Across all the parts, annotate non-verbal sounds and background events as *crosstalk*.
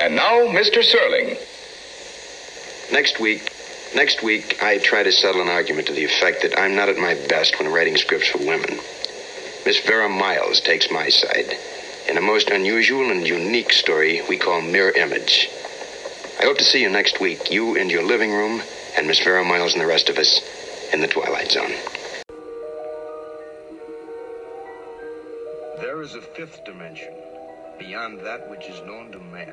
And now, Mr. Serling. Next week, next week, I try to settle an argument to the effect that I'm not at my best when writing scripts for women. Miss Vera Miles takes my side in a most unusual and unique story we call Mirror Image. I hope to see you next week, you in your living room, and Miss Vera Miles and the rest of us in the Twilight Zone. There is a fifth dimension, beyond that which is known to man.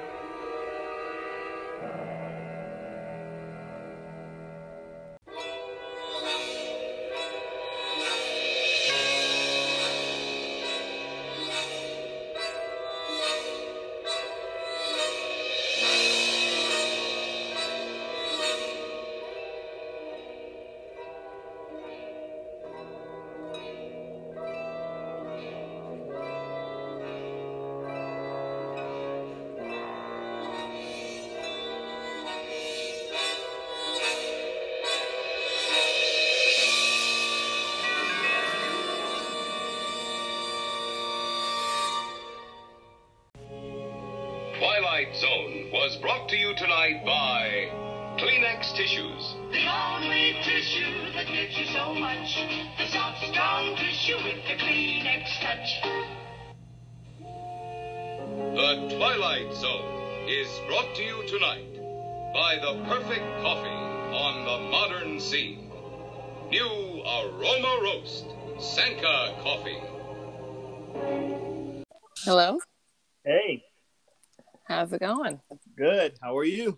Are you?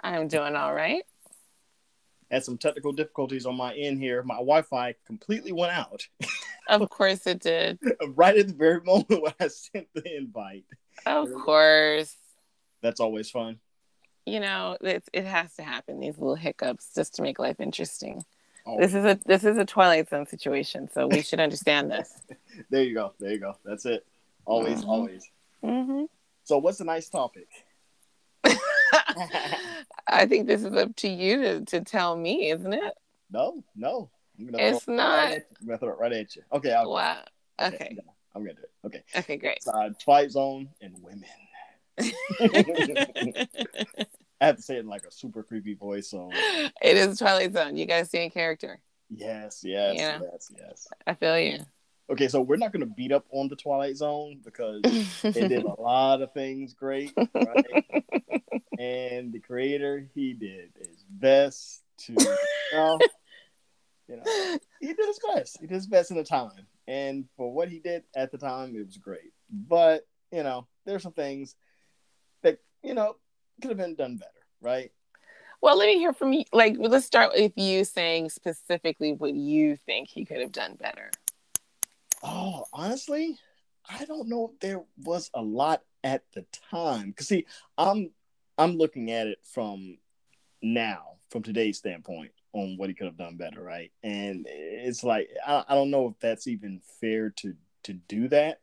I'm doing all right. Had some technical difficulties on my end here. My Wi-Fi completely went out *laughs* Of course it did. right at the very moment when I *laughs* sent the invite. Of course. That's always fun. You know, it, it has to happen, these little hiccups, just to make life interesting. This is a this is a Twilight Zone situation, so we should understand this. *laughs* there you go. There you go. That's it. Always, Mhm. always. hmm So, what's a nice topic? I think this is up to you to, to tell me, isn't it? No, no. It's it not. Right. I'm gonna throw it right at you. Okay, I'll, Wow. Okay. no, I'm gonna do it. Okay. Okay, great. It's, uh, Twilight Zone and women. *laughs* I have to say it in like a super creepy voice. So, it is Twilight Zone. You guys stay in character. yes, yes, yes, yes. I feel you. Okay, so we're not going to beat up on the Twilight Zone because *laughs* it did a lot of things great, right? *laughs* and the creator, he did his best to, you know, you know, he did his best. He did his best in the time, and for what he did at the time, it was great. But you know, there's some things that you know could have been done better, right? Well, let me hear from you. Like, let's start with you saying specifically what you think he could have done better. Oh, honestly, I don't know if there was a lot at the time. Cause see, I'm I'm looking at it from now, from today's standpoint, on what he could have done better, right? And it's like I, I don't know if that's even fair to to do that,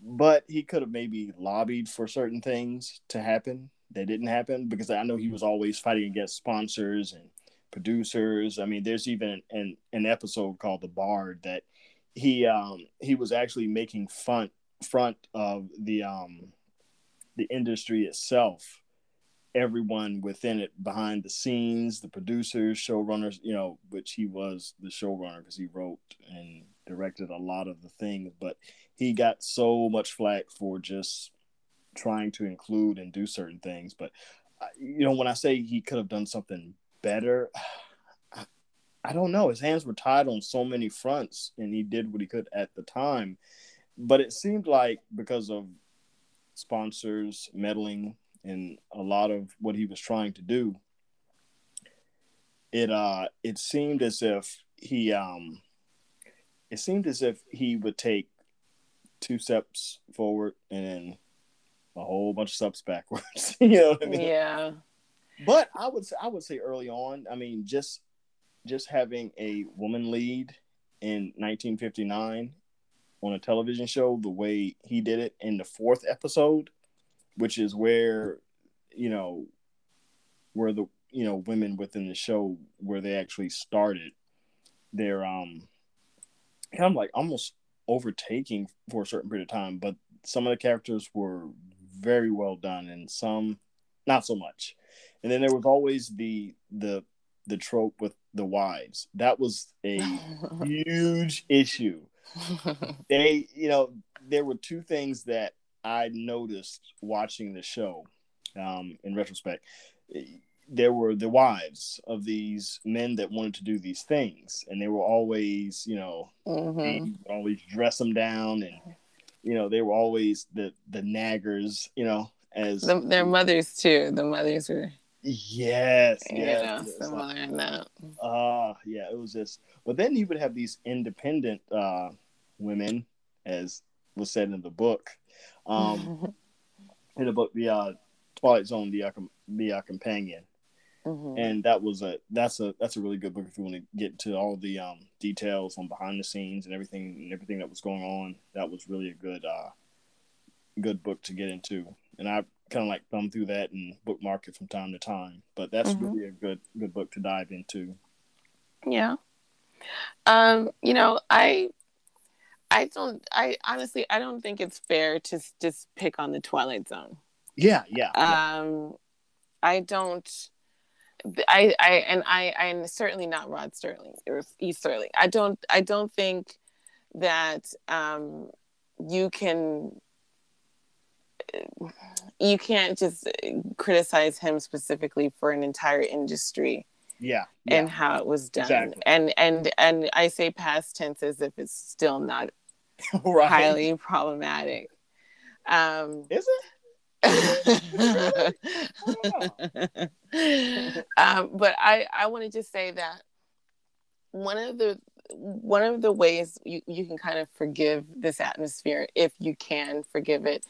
but he could have maybe lobbied for certain things to happen that didn't happen because I know he was always fighting against sponsors and producers. I mean, there's even an an episode called The Bard that he um he was actually making fun front of the um the industry itself everyone within it behind the scenes the producers showrunners you know which he was the showrunner because he wrote and directed a lot of the things. But he got so much flack for just trying to include and do certain things. But uh, you know when i say he could have done something better *sighs* I don't know. His hands were tied on so many fronts and he did what he could at the time. But it seemed like because of sponsors meddling in a lot of what he was trying to do it uh it seemed as if he um it seemed as if he would take two steps forward and then a whole bunch of steps backwards. *laughs* You know what i mean? Yeah. but I would say I would say early on, I mean, just just having a woman lead in 1959 on a television show the way he did it in the fourth episode, which is where you know where the you know women within the show where they actually started their um kind of like almost overtaking for a certain period of time, but some of the characters were very well done and some not so much. And then there was always the the the trope with the wives. That was a *laughs* huge issue. They, you know, there were two things that I noticed watching the show. Um, in retrospect, there were the wives of these men that wanted to do these things, and they were always, you know, Mhm. always dress them down, and you know, they were always the the naggers, you know, as The, their mothers too. The mothers were, yes, you yes, similar in that. Uh yeah, it was just but then you would have these independent uh women, as was said in the book. Um *laughs* in the book the uh Twilight Zone, the uh, the uh, companion. Mhm. And that was a that's a that's a really good book if you want to get to all the um details on behind the scenes and everything and everything that was going on. That was really a good uh good book to get into. And I kind of like thumb through that and bookmark it from time to time. But that's Mhm. really a good good book to dive into. Yeah. Um, you know, I I don't I honestly I don't think it's fair to just pick on the Twilight Zone. Yeah, yeah. yeah. Um I don't I I and I I'm certainly not Rod Serling or E Sterling. I don't I don't think that um you can you can't just criticize him specifically for an entire industry yeah, and yeah. how it was done Exactly. and and and i say past tense as if it's still not *laughs* right. highly problematic um Is it? *laughs* um but i i want to just say that one of the one of the ways you, you can kind of forgive this atmosphere if you can forgive it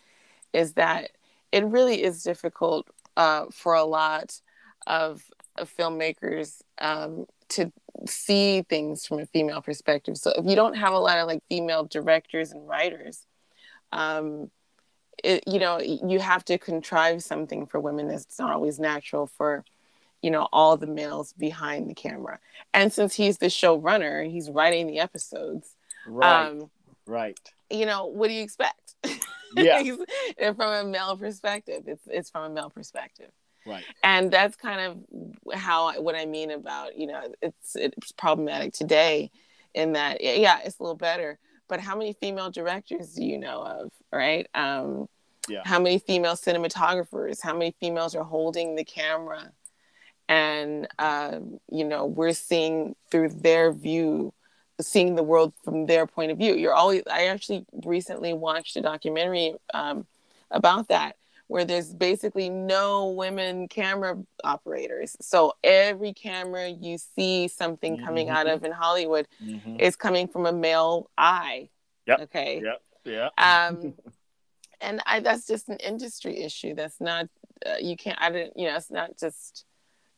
is that it really is difficult uh, for a lot of, of filmmakers um, to see things from a female perspective. So if you don't have a lot of like female directors and writers, um, it, you know, you have to contrive something for women that's not always natural for, you know, all the males behind the camera. And since he's the showrunner, he's writing the episodes. Right. Um, right. you know, what do you expect? *laughs* Yeah. *laughs* And from a male perspective, it's it's from a male perspective, Right. and that's kind of how what I mean about you know it's it's problematic today, in that yeah it's a little better, but how many female directors do you know of, right? Um, Yeah. How many female cinematographers? How many females are holding the camera? And um, you know we're seeing through their view seeing the world from their point of view. You're always. I actually recently watched a documentary um, about that, where there's basically no women camera operators. So every camera you see something coming out Mhm. of in Hollywood Mhm. is coming from a male eye. Yep. Okay. Yep. Yeah. Um, *laughs* and I that's just an industry issue. That's not uh, you can't. I didn't. You know, it's not just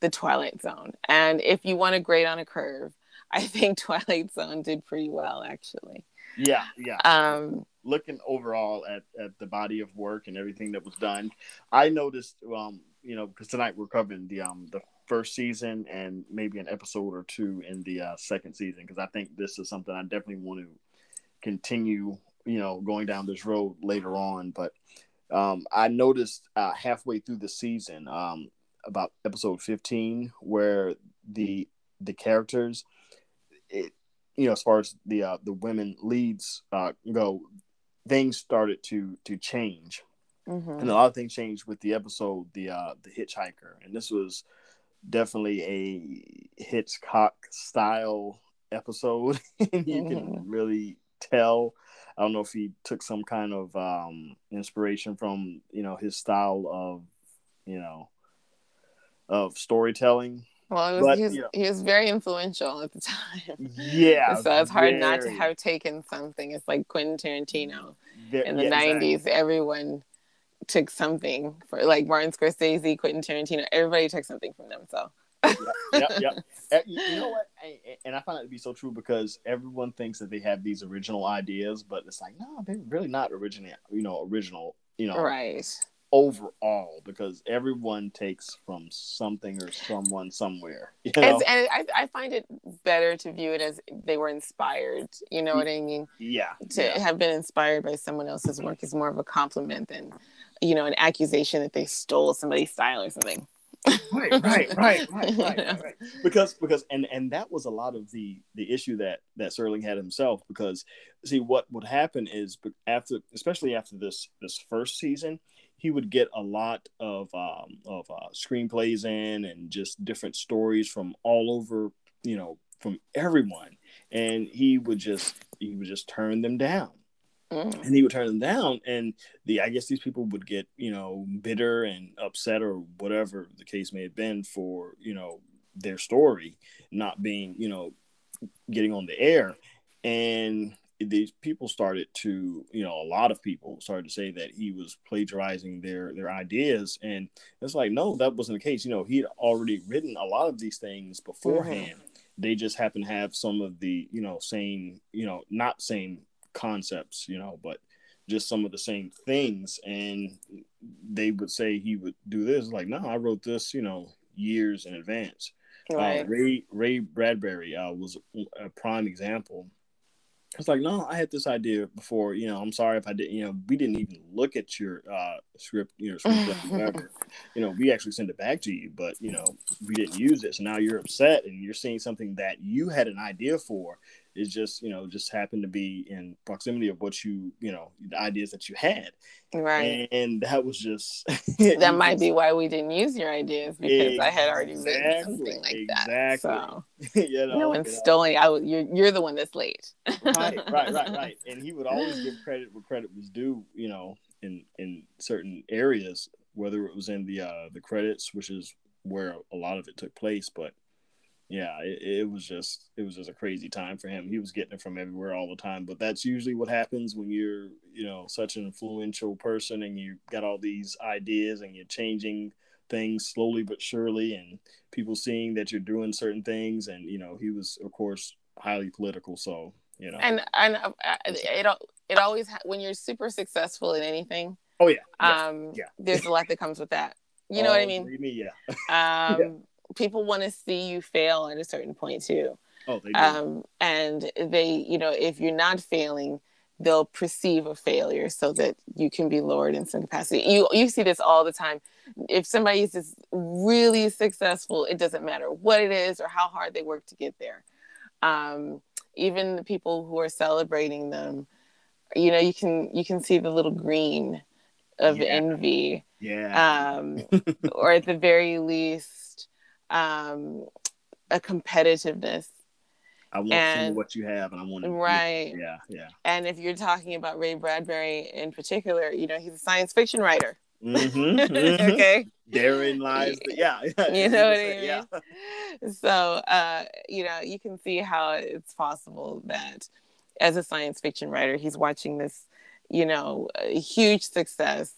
the Twilight Zone. And if you want to grade on a curve, *laughs* I think Twilight Zone did pretty well actually. yeah. Yeah. Um, looking overall at, at the body of work and everything that was done, I noticed, um, you know, because tonight we're covering the um the first season and maybe an episode or two in the uh, second season because I think this is something I definitely want to continue, you know, going down this road later on. But um, I noticed uh, halfway through the season, um, about episode fifteen, where the the characters, it, you know, as far as the uh, the women leads uh, go, things started to to change, mhm. and a lot of things changed with the episode, the uh, the hitchhiker, and this was definitely a Hitchcock style episode, *laughs* and you can really tell. I don't know if he took some kind of um, inspiration from you know his style of you know of storytelling. Well, it was, But, he, was, you know. he was very influential at the time. *laughs* Yeah, so it's hard not to have taken something. It's like Quentin Tarantino in the yeah, exactly. 90s. Everyone took something for like Martin Scorsese, Quentin Tarantino. Everybody took something from them. So yep, yep. Uh, You you know what? And- And I find that to be so true because everyone thinks that they have these original ideas, but it's like, no, they're really not original. You know, original. You know, Right. Overall, because everyone takes from something or someone somewhere. *laughs* You know? It's, and I, I find it better to view it as they were inspired. You know what I mean? yeah. To yeah. have been inspired by someone else's work is more of a compliment than, you know, an accusation that they stole somebody's style or something. right, right, right, right, right, *laughs* right, right. Because because and and that was a lot of the the issue that that Serling had himself. Because see, what would happen is after, especially after this this first season, he would get a lot of um of uh, screenplays in and just different stories from all over, you know, from everyone, and he would just he would just turn them down. Mm. and he would turn them down and the i guess these people would get you know bitter and upset or whatever the case may have been for you know their story not being you know getting on the air. And these people started to you know a lot of people started to say that he was plagiarizing their their ideas. And it's like no that wasn't the case. You know he'd already written a lot of these things beforehand. They just happen to have some of the you know same you know not same concepts you know but just some of the same things. And they would say he would do this. Like no i wrote this you know years in advance. Right. uh, ray ray bradbury uh, was a prime example it's like no i had this idea before you know i'm sorry if i didn't you know we didn't even look at your uh script you know script *laughs* whatever you know we actually sent it back to you but you know we didn't use it. So now you're upset and you're seeing something that you had an idea for is just you know just happened to be in proximity of what you you know the ideas that you had right. and that was just *laughs* that might be why we didn't use your ideas because I had already written something like exactly. that. So *laughs* you know, no one's you know. stolen. I was, you're you're the one that's late. right, right, right, *laughs* right. And he would always give credit where credit was due, you know, in in certain areas, whether it was in the uh the credits, which is where a lot of it took place, but yeah, it, it was just it was just a crazy time for him. He was getting it from everywhere all the time, but that's usually what happens when you're, you know, such an influential person and you got all these ideas and you're changing things slowly but surely and people seeing that you're doing certain things and you know, he was of course highly political, so, you know. and and uh, it al- it always when you're super successful in anything, oh yeah. yeah. um, yeah. there's a lot that comes with that. You *laughs* know what I Oh, mean? me, yeah. *laughs* Um, People want to see you fail at a certain point too. Oh, they do. um, and they you know if you're not failing they'll perceive a failure so that you can be lowered in some capacity you you see this all the time if somebody is just really successful it doesn't matter what it is or how hard they work to get there um, even the people who are celebrating them you know you can you can see the little green of Yeah. envy yeah. um, *laughs* or at the very least um, a competitiveness I want some and- of what you have and I want to Right. Yeah, yeah. And if you're talking about Ray Bradbury in particular, you know, he's a science fiction writer. Mm-hmm, *laughs* okay. Therein lies the yeah. *laughs* You know what I mean. Yeah. So, uh, you know, you can see how it's possible that as a science fiction writer, he's watching this, you know, huge success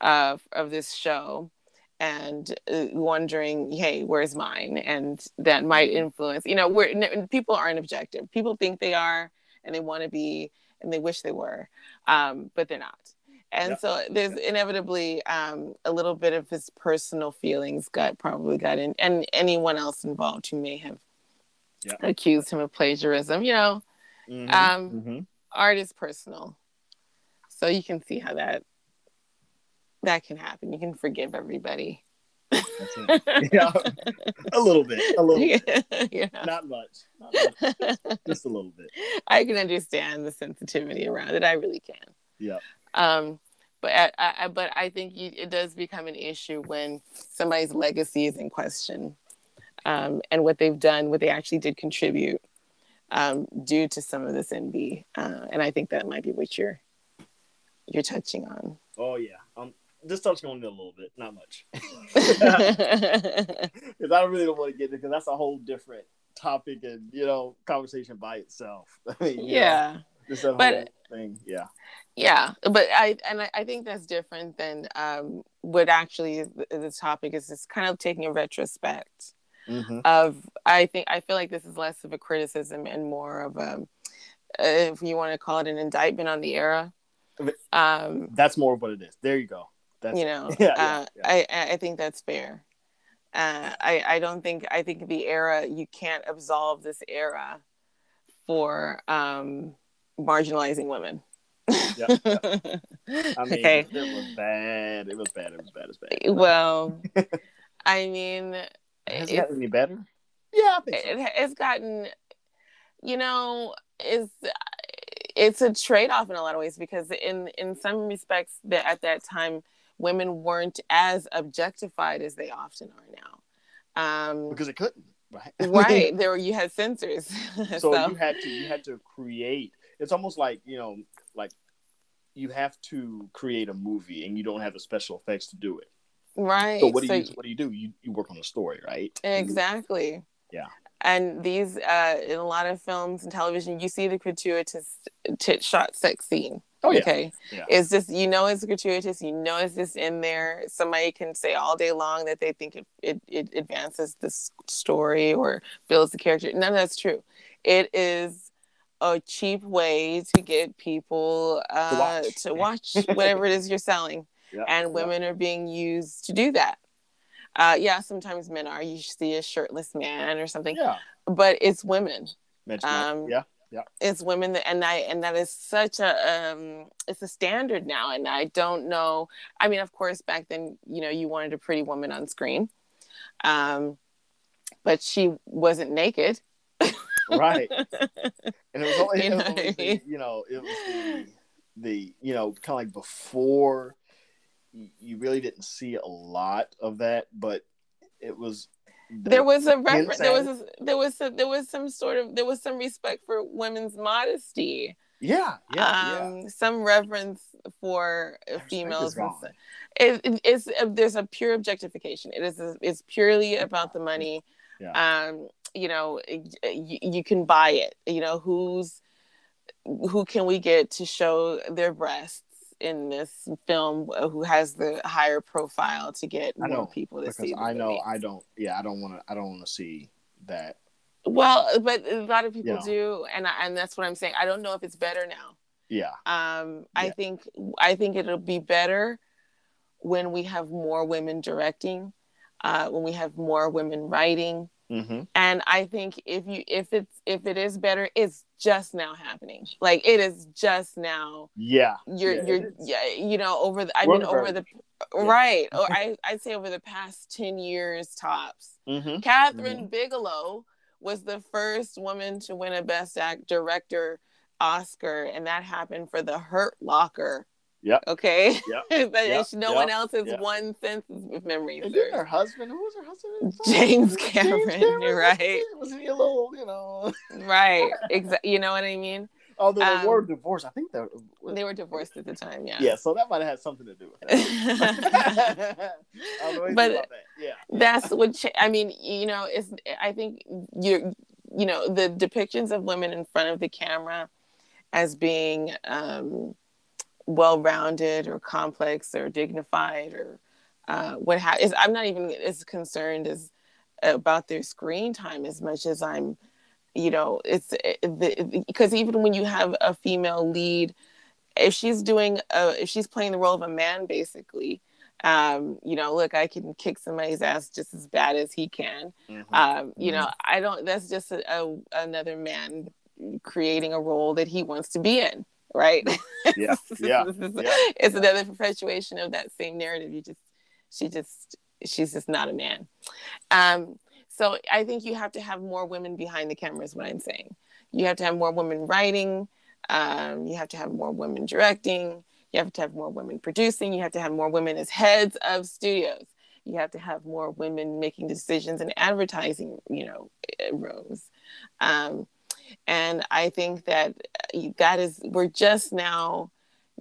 of, of this show and uh, wondering, hey, where's mine? And that might influence, you know, where people aren't objective. People think they are and they want to be and they wish they were, um, but they're not. And Yeah. so there's inevitably um, a little bit of his personal feelings got probably got in, and anyone else involved who may have Yeah. accused him of plagiarism. You know, Mhm, Um, mhm. art is personal, so you can see how that that can happen. You can forgive everybody. *laughs* Yeah, a little bit, a little bit, *laughs* yeah. not much, not much, *laughs* just a little bit. I can understand the sensitivity around it. I really can. Yeah. Um, but I, I, but I think you, it does become an issue when somebody's legacy is in question, um, and what they've done, what they actually did contribute, um, due to some of this envy. Uh, and I think that might be what you're you're touching on. Oh yeah, just touching on it a little bit, not much, *laughs* *laughs* because I really don't want to get it because that's a whole different topic and you know conversation by itself. *laughs* I mean, know, just that But- whole thing. Yeah, yeah. But I and I, I think that's different than um, what actually is the, the topic is. It's kind of taking a retrospect. Mhm. of I think I feel like this is less of a criticism and more of a if you want to call it an indictment on the era. Um, That's more of what it is. There you go. That's you know, *laughs* Yeah, uh, yeah. I I I think that's fair. Uh, I I don't think I think the era you can't absolve this era for um, marginalizing women. Yeah, *laughs* I mean, okay. it was bad. It was bad. It was bad. It was bad. Well, *laughs* I mean, Has it it, gotten any better? Yeah, I think so. it, it's gotten, you know, is it's a trade off in a lot of ways because in in some respects that at that time women weren't as objectified as they often are now. Um, because it couldn't, right? *laughs* right there were, you had censors *laughs* so, so, you had to you had to create. It's almost like you know, like you have to create a movie and you don't have the special effects to do it. right So what do so you what do you do? You you work on the story, right? exactly Yeah. and these uh in a lot of films and television you see the gratuitous tit shot sex scene Oh yeah. okay Yeah. it's just you know it's gratuitous you know it's just in there somebody can say all day long that they think it it, it advances the story or builds the character none of that's true it is a cheap way to get people uh, watch. to watch whatever it is you're selling *laughs* Yeah. and Yeah. women are being used to do that uh, yeah sometimes men are you see a shirtless man or something Yeah. but it's women Um, that. Yeah. it's women that, and I and that is such a um it's a standard now and I don't know I mean of course back then you know you wanted a pretty woman on screen um but she wasn't naked Right. *laughs* And it was only, You it was know the, you know, it was the, the you know, kind of like before you really didn't see a lot of that, but it was there was a reference there was a, there was a, there was some sort of there was some respect for women's modesty. Yeah, yeah, yeah. um some reverence for females it, it- it's there's a pure objectification. It is it's purely about the money. Yeah. um you know you, you can buy it. You know who's who can we get to show their breasts in this film uh, who has the higher profile to get I more know, people to because see I know. I don't. Yeah, I don't want to. I don't want to see that. well but a lot of people know. do and I, and that's what i'm saying i don't know if it's better now Yeah, um i Yeah. think i think it'll be better when we have more women directing uh when we have more women writing mm-hmm. and i think if you if it's if it is better it's just now happening like it is just now yeah. you're Yeah, you're yeah you know over the i We're mean over the Yeah. right or *laughs* i i'd say over the past 10 years tops Mm-hmm. Kathryn Bigelow was the first woman to win a Best Act Director Oscar, and that happened for The Hurt Locker. Yep. Okay. Yep. *laughs* That Yep. no Yep. one else has Yep. won since, if memory And then her husband, who was her husband? James James Cameron, you're *laughs* right. *laughs* Was he a little, you know? Right. Exactly. You know what I mean? Although they Um, were divorced, I think that. They were divorced at the time. Yeah. Yeah, so that might have had something to do with that. I don't know anything But- that. Yeah. that's what cha- I mean. You know, it's. I think you're. You know, the depictions of women in front of the camera as being um, well-rounded or complex or dignified or uh, what ha- is. I'm not even as concerned as about their screen time as much as I'm. You know, it's because even when you have a female lead, if she's doing, a, if she's playing the role of a man, basically, um, you know, look, I can kick somebody's ass just as bad as he can. Mhm. Um, you know, I don't. That's just a, a, another man creating a role that he wants to be in, right? Yeah, *laughs* yeah, it's yeah. another perpetuation of that same narrative. You just, she just, she's just not a man. Um, so I think you have to have more women behind the camera. Is what I'm saying. You have to have more women writing. Um, you have to have more women directing. You have to have more women producing. You have to have more women as heads of studios. You have to have more women making decisions in advertising, you know, eh, rooms. Um, and I think that uh, that is we're just now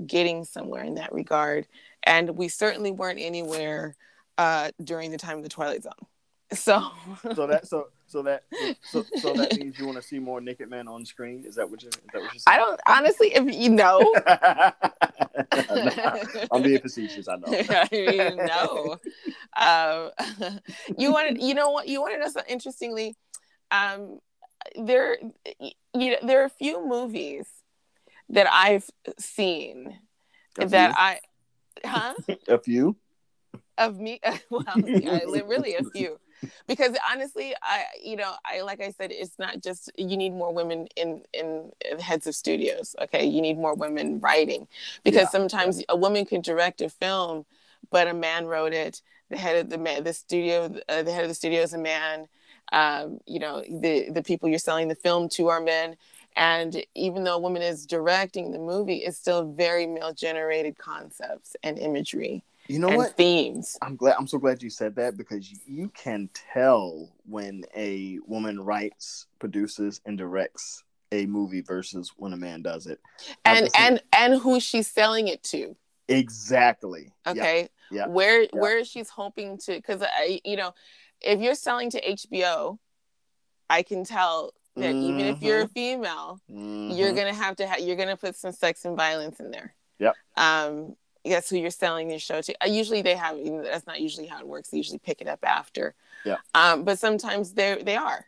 getting somewhere in that regard, and we certainly weren't anywhere uh, during the time of the Twilight Zone. *laughs* So So that so so that so, so that *laughs* means you want to see more naked men on screen. Is that what you? Is that what you're saying? I don't honestly, if you know, *laughs* I'm being facetious. I know. I mean, no. Um, you wanted, you know what? You want to know something interestingly? Um, there, you know, there are a few movies that I've seen A that few? I, huh? *laughs* A few. Of me, *laughs* well, I, really a few, because honestly, I, you know, I like I said, it's not just you need more women in in heads of studios. Okay, you need more women writing, because Yeah, sometimes a woman can direct a film, but a man wrote it. The head of the man, the studio, uh, the head of the studio is a man. Um, you know, the the people you're selling the film to are men. And even though a woman is directing the movie, it's still very male generated concepts and imagery You know and what? themes. I'm glad. I'm so glad you said that because you can tell when a woman writes, produces, and directs a movie versus when a man does it. And same- and and who she's selling it to. exactly. Okay. yeah, Where where she's hoping to because I you know, if you're selling to HBO, I can tell that even if you're a Mm-hmm. female, Mhm. you're gonna have to have you're gonna put some sex and violence in there. Yep. Um that's who you're selling your show to. Uh, usually they have that's not usually how it works. They usually pick it up after. Yeah. Um, but sometimes they they are.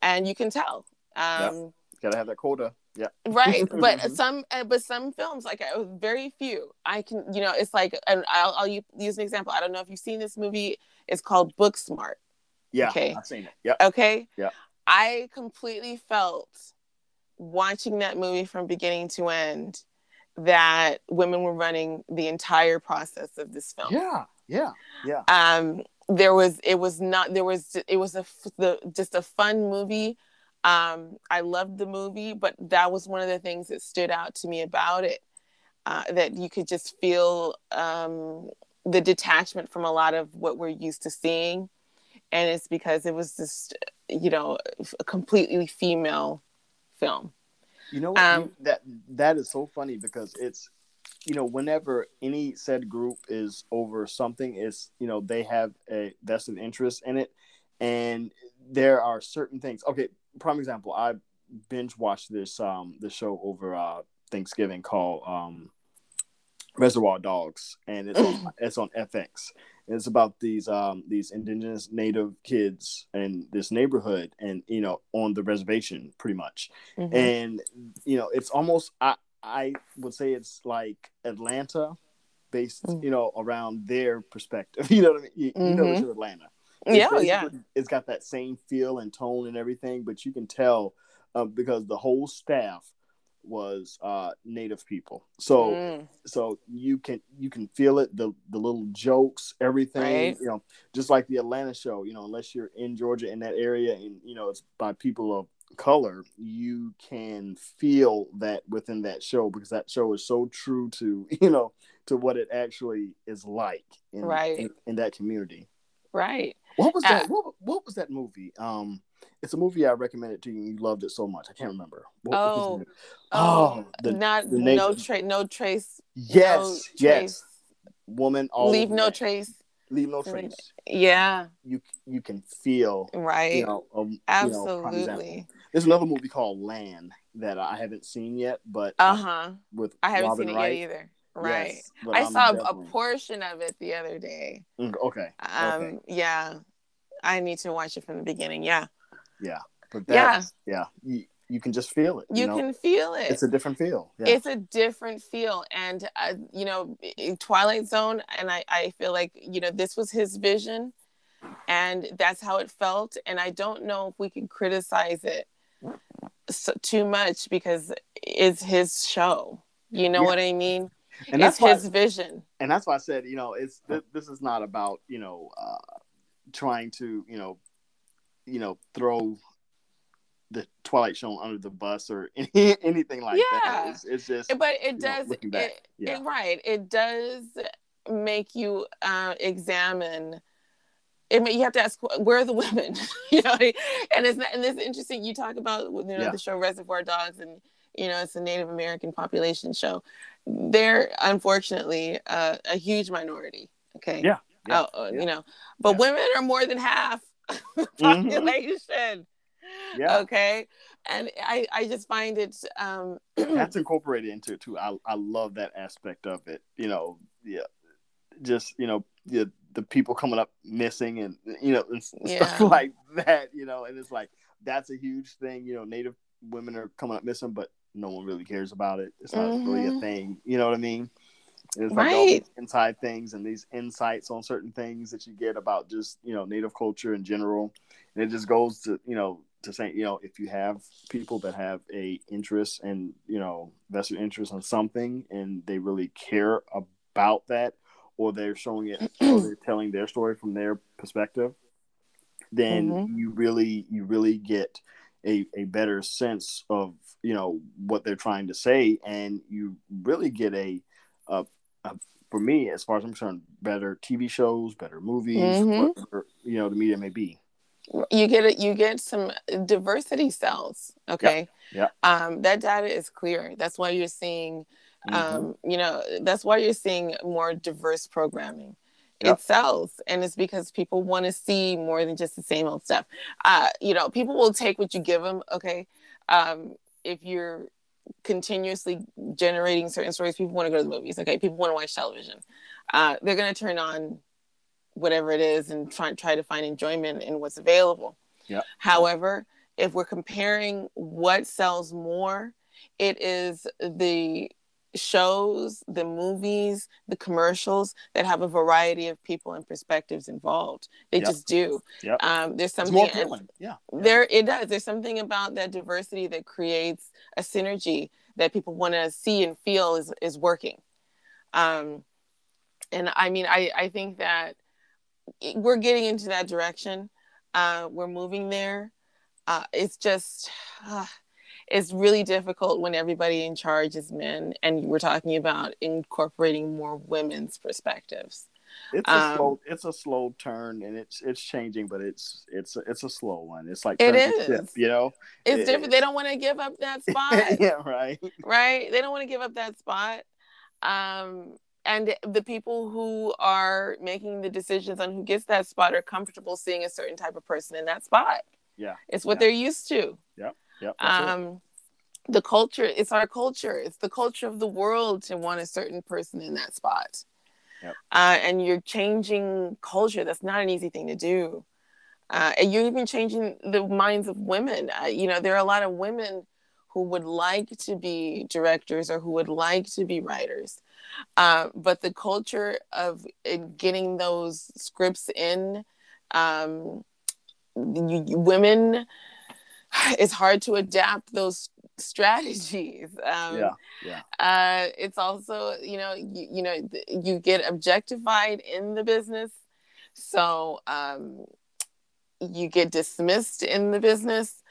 And you can tell. Um gotta have that quota. Yeah. right *laughs* but some uh, but some films like uh, very few i can you know it's like and i'll, I'll use an example i don't know if you've seen this movie it's called booksmart Yeah. Okay. I've seen it. Yep. okay Yeah. i completely felt watching that movie from beginning to end that women were running the entire process of this film Yeah. Yeah. Yeah. um there was it was not there was it was a the just a fun movie um i loved the movie but that was one of the things that stood out to me about it uh, that you could just feel um the detachment from a lot of what we're used to seeing and it's because it was just you know a completely female film You know what? Um, that that is so funny because it's you know whenever any said group is over something, it's you know they have a vested interest in it, and there are certain things. Okay, prime example. I binge watched this um the show over uh Thanksgiving called um Reservation Dogs, and it's on, *clears throat* it's on FX. It's about these um these indigenous native kids in this neighborhood, and you know on the reservation, pretty much. Mhm. and you know it's almost i i would say it's like atlanta based Mm. you know around their perspective. *laughs* You know what i mean? You, you know it's atlanta. Yeah It's yeah basically- it's got that same feel and tone and everything but you can tell uh, because the whole staff was uh native people so Mm. so you can you can feel it the the little jokes everything Right. you know just like the atlanta show you know unless you're in georgia in that area and you know it's by people of color you can feel that within that show because that show is so true to *laughs* you know to what it actually is like in, Right. in, in that community right what was Uh, that what, what was that movie? Um it's a movie i recommended to you and you loved it so much. I can't remember. What, what Oh, oh, the- not the no trace no trace yes no yes. Trace. woman all leave no that. trace. Leave no trace. Yeah. You you can feel right. you know, um, you know, absolutely. There's another movie called land that i haven't seen yet but uh-huh. with i haven't Robin seen Wright. it yet either right. Yes, i I'm saw a portion of it the other day. Mm, okay um okay yeah i need to watch it from the beginning yeah. Yeah. but yeah. yeah you, you can just feel it you know? can feel it. It's a different feel yeah. It's a different feel and uh, you know twilight zone and I, I feel like you know this was his vision and that's how it felt and i don't know if we can criticize it so, too much because it's his show you know Yeah. what i mean and it's that's why his vision. And that's why i said you know it's th- this is not about you know uh trying to you know you know throw the twilight show under the bus or *laughs* any, anything like that. Yeah. it's, it's just but it know, does looking back, it, yeah. it- right. It does make you uh, examine. It, ma- you have to ask where are the women? *laughs* You know and it's not, and it's interesting you talk about you know Yeah. the show reservation dogs and you know it's a native american population show they're unfortunately uh, a huge minority okay Yeah, yeah, Oh, uh, yeah. you know but Yeah. women are more than half *laughs* Mhm. population. Yeah, Okay. And I, I just find it um *clears throat* that's incorporated into it too. I I love that aspect of it. You know, yeah, just you know, the the people coming up missing and you know and stuff Yeah. *laughs* like that. You know, and it's like that's a huge thing. You know, Native women are coming up missing, but no one really cares about it. It's not really a Mhm. thing. You know what I mean? It's like all these Right. inside things and these insights on certain things that you get about just you know native culture in general, and it just goes to you know to say you know if you have people that have a interest and you know vested interest in something and they really care about that, or they're showing it *clears throat* or they're telling their story from their perspective, then Mhm. you really you really get a, a better sense of you know what they're trying to say and you really get a, a, a for me as far as i'm concerned better tv shows better movies Mhm. whatever you know the media may be you get it you get some diversity cells okay Yeah. um that data is clear that's why you're seeing Mhm. um you know that's why you're seeing more diverse programming Yeah. it sells and it's because people want to see more than just the same old stuff. Uh you know people will take what you give them okay? Um if you're continuously generating certain stories people want to go to the movies okay? People want to watch television. Uh they're going to turn on whatever it is and try, try to find enjoyment in what's available. Yeah. however if we're comparing what sells more it is the shows the movies the commercials that have a variety of people and perspectives involved. They Yep. just do. Yep. um, there's it's something more appealing. Yeah. There it does. There's something about that diversity that creates a synergy that people want to see and feel is is working. Um and i mean i i think that we're getting into that direction. Uh we're moving there. Uh it's just uh, it's really difficult when everybody in charge is men and we're talking about incorporating more women's perspectives it's a Um, slow it's a slow turn and it's it's changing but it's it's it's a slow one it's like it is ship, you know it's It different they don't want to give up that *laughs* spot yeah right right? They don't want to give up that spot. Um, and the people who are making the decisions on who gets that spot are comfortable seeing a certain type of person in that spot. Yeah. It's what Yeah. they're used to. Yep, that's it. Um, the culture, it's our culture. It's the culture of the world to want a certain person in that spot. Yep. Uh, and you're changing culture. That's not an easy thing to do. Uh, and you're even changing the minds of women. Uh, you know, there are a lot of women who would like to be directors or who would like to be writers. Uh, but the culture of getting those scripts in, um, you, you- women, *sighs* it's hard to adapt those strategies. *laughs* Um, yeah yeah uh, it's also, you know, you, you know, th- you get objectified in the business. So um, you get dismissed in the business.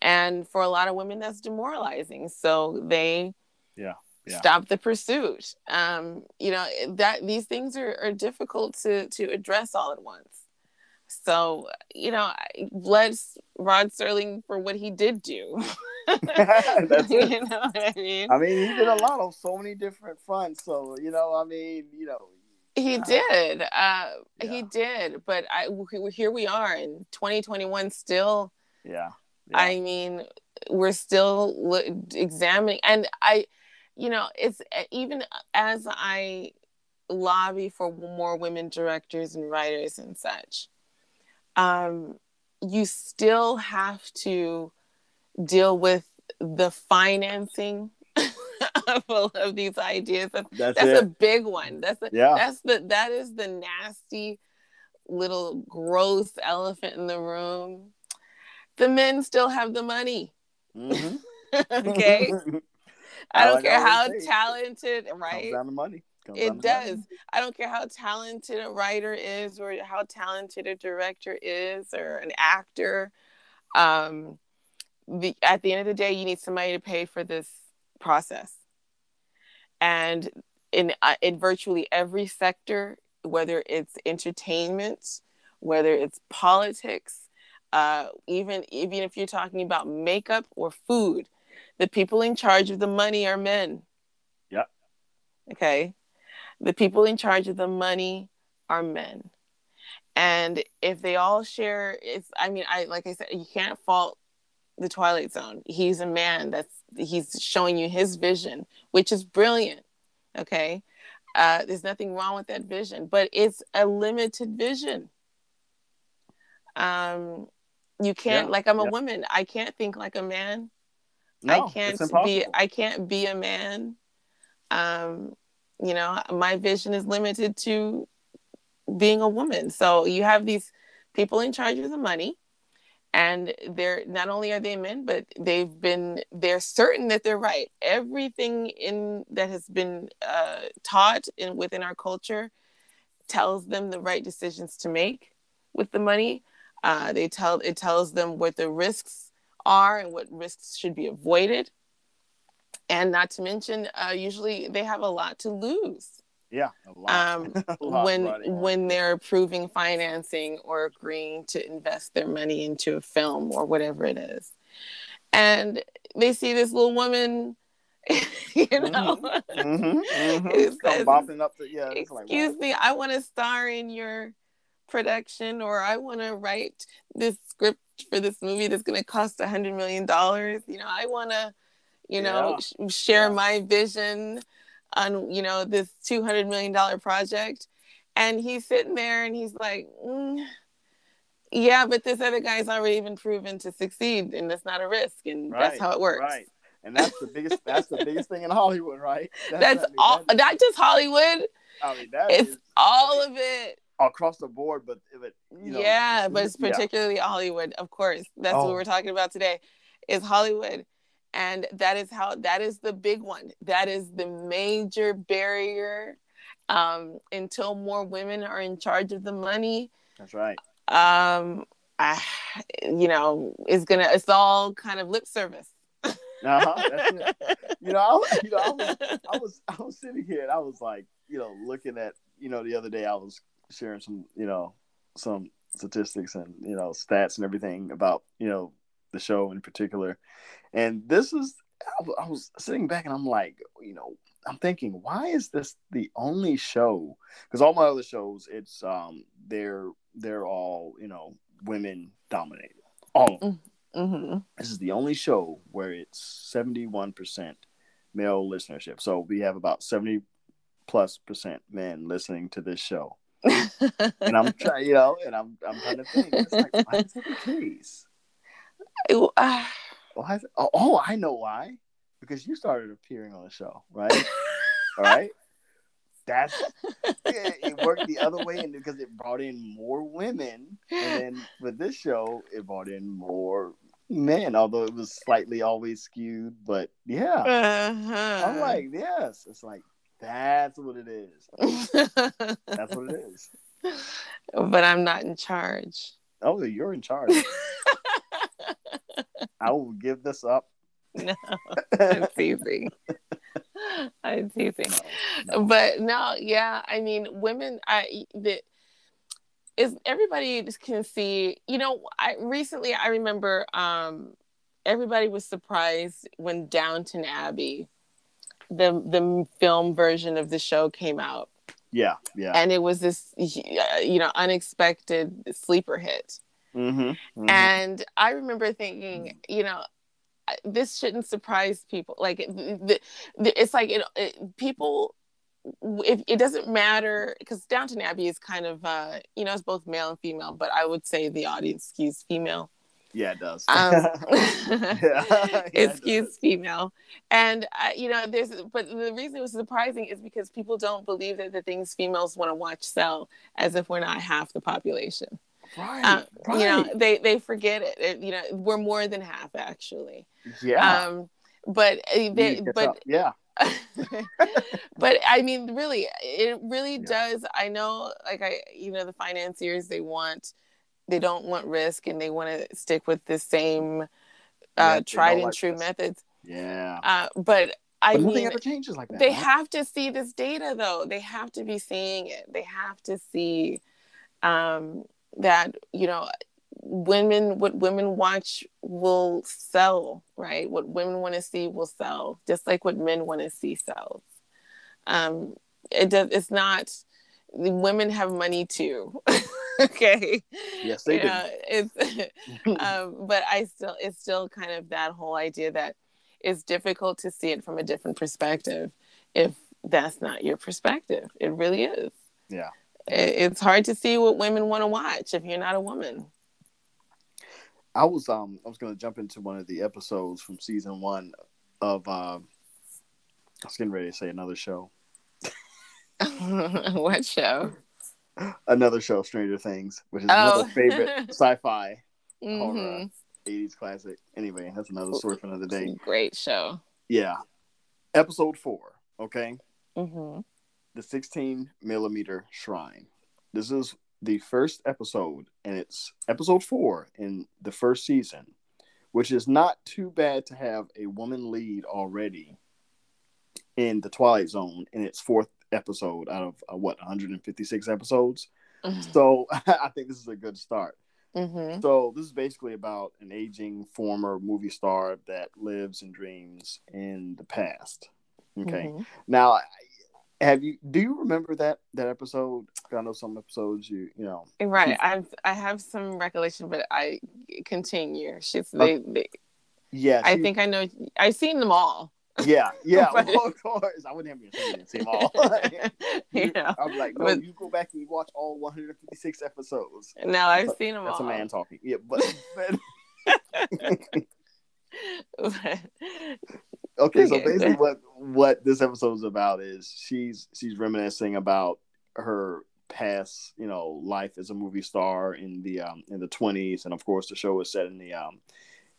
And for a lot of women, that's demoralizing. So they Yeah, yeah. stop the pursuit. Um, you know, that these things are, are difficult to, to address all at once. So, you know, I- bless Rod Serling for what he did do. *laughs* *laughs* That's it. you know what I mean? I mean, he did a lot on so many different fronts. So you know, I mean, you know, He Yeah. did. Uh, He did. But I, here we are in 2021 still. yeah, yeah. I mean, we're still examining. And I, you know, it's even as I lobby for more women directors and writers and such, um, you still have to deal with the financing *laughs* of all of these ideas. That's, that's, that's a big one. That's the, yeah, that's the that is the nasty little gross elephant in the room. The men still have the money. Mhm. *laughs* okay. *laughs* I don't like care how talented, Comes right? down to money. Comes It does. I don't care how talented a writer is or how talented a director is or an actor. Um, the, at the end of the day, you need somebody to pay for this process. And in uh, in virtually every sector, whether it's entertainment, whether it's politics, uh, even even if you're talking about makeup or food, the people in charge of the money are men. Yep. Okay. The people in charge of the money are men. and if they all share it's i mean i like i said you can't fault the twilight zone he's a man that's he's showing you his vision which is brilliant okay uh, there's nothing wrong with that vision but it's a limited vision um you can't Yeah, like i'm a yeah. woman i can't think like a man No, I can't be. I can't be a man. Um, you know, my vision is limited to being a woman. So you have these people in charge of the money and they're not only are they men, but they've been they're certain that they're right. Everything in that has been uh, taught in within our culture tells them the right decisions to make with the money. Uh, they tell it tells them what the risks are and what risks should be avoided. And not to mention, uh, usually they have a lot to lose Yeah, a lot. um, *laughs* when when they're approving financing or agreeing to invest their money into a film or whatever it is. And they see this little woman, *laughs* you know, *laughs* Mhm, mhm. It Come says, bopping up the yeah. It's like, excuse me, I want to star in your production or I want to write this script for this movie that's going to cost a hundred million dollars. You know, I want to, you know, Yeah. sh- share Yeah. my vision on, you know, this $200 million project. And he's sitting there and he's like, mm, yeah, but this other guy's already been proven to succeed and it's not a risk. And that's how it works. Right. And that's the biggest. that's the biggest thing in Hollywood, right? *laughs* That's I mean, all, that is- not just Hollywood, I mean, that it's is all of it. across the board, but but you know, yeah, but it's yeah. particularly Hollywood, of course. That's what Oh. we're talking about today. Is Hollywood, and that is how that is the big one. That is the major barrier. Um, until more women are in charge of the money, That's right. um, I, you know, it's gonna. It's all kind of lip service. *laughs* Uh-huh, that's it. *laughs* You know, I, you know, I was, I was, I was sitting here and I was like, you know, looking at, you know, the other day I was sharing some, you know, some statistics and you know stats and everything about you know the show in particular, and this is, I was- sitting back and I'm like, you know, I'm thinking, why is this the only show? Because all my other shows, it's um, they're they're all you know women dominated, all of them hmm this is the only show where it's 71% male listenership. So we have about 70 plus percent men listening to this show. *laughs* And I'm trying, you know, and I'm I'm trying to think. It's like, why is that the case? Uh, Why is it, oh, oh, I know why. Because you started appearing on the show, right? All right. That's it, it worked the other way, and because it brought in more women, and then with this show, it brought in more men. Although it was slightly always skewed, but yeah, uh-huh. I'm like, yes, it's like that's what it is. That's what it is. *laughs* but I'm not in charge. Oh, you're in charge. *laughs* I will give this up. No, *laughs* I'm teasing. I'm teasing. No, no. But no, yeah, I mean, women, I the is everybody just can see. You know, I recently I remember um everybody was surprised when Downton Abbey, the the film version of the show came out, Yeah, yeah. and it was this you know unexpected sleeper hit. Mm-hmm. And I remember thinking, you know, this shouldn't surprise people. Like, the, the, it's like it, it, people, if it doesn't matter, because Downton Abbey is kind of, uh, you know, it's both male and female, but I would say the audience skews female. yeah, it does. Um, *laughs* *laughs* yeah. *laughs* Yeah, it does. skews female, and uh, you know, there's, but the reason it was surprising is because people don't believe that the things females want to watch sell, as if we're not half the population. Right, right. You know, they they forget it. It- You know, we're more than half actually. yeah. Um, but uh, they, get but up. yeah. *laughs* but I mean, really, it really Yeah. does. I know, like I, you know, the financiers they want, they don't want risk, and they want to stick with the same uh, they tried and like true this. methods. Yeah. Uh, but I but nothing mean, ever changes like that. they have to see this data though they have to be seeing it they have to see um, that you know women what women watch will sell right what women want to see will sell just like what men want to see sells um, it does it's not the women have money too. *laughs* okay. Yes, they You do. know, it's *laughs* um, but I still it's still kind of that whole idea that it's difficult to see it from a different perspective if that's not your perspective. It really is. Yeah. It- It's hard to see what women want to watch if you're not a woman. I was um I was gonna jump into one of the episodes from season one of um I was getting ready to say another show. *laughs* what show? Another show, Stranger Things, which is Oh. another favorite *laughs* sci-fi horror Mhm. 80s classic. Anyway, that's another story for another day. Great show. Yeah. Episode four, okay? hmm The 16 millimeter shrine. This is the first episode, and it's episode four in the first season, which is not too bad to have a woman lead already in the Twilight Zone in its fourth episode out of uh, what 156 episodes. So *laughs* I think this is a good start. hmm So this is basically about an aging former movie star that lives and dreams in the past. Okay. Mhm. Now, have you? Do you remember that that episode? I know some episodes you you know. Right. I've I have some recollection, but I continue. She's uh, they, they Yeah, I think I know I've seen them all. Yeah, yeah. *laughs* But- well, of course, I wouldn't have been saying see them all. *laughs* you. *laughs* I'm like, no, But- you go back and you watch all 156 episodes. No, I've seen them all. That's all. a man talking. Yeah, but, but okay so basically what what this episode is about is she's she's reminiscing about her past you know life as a movie star in the um in the 20s and of course the show is set in the um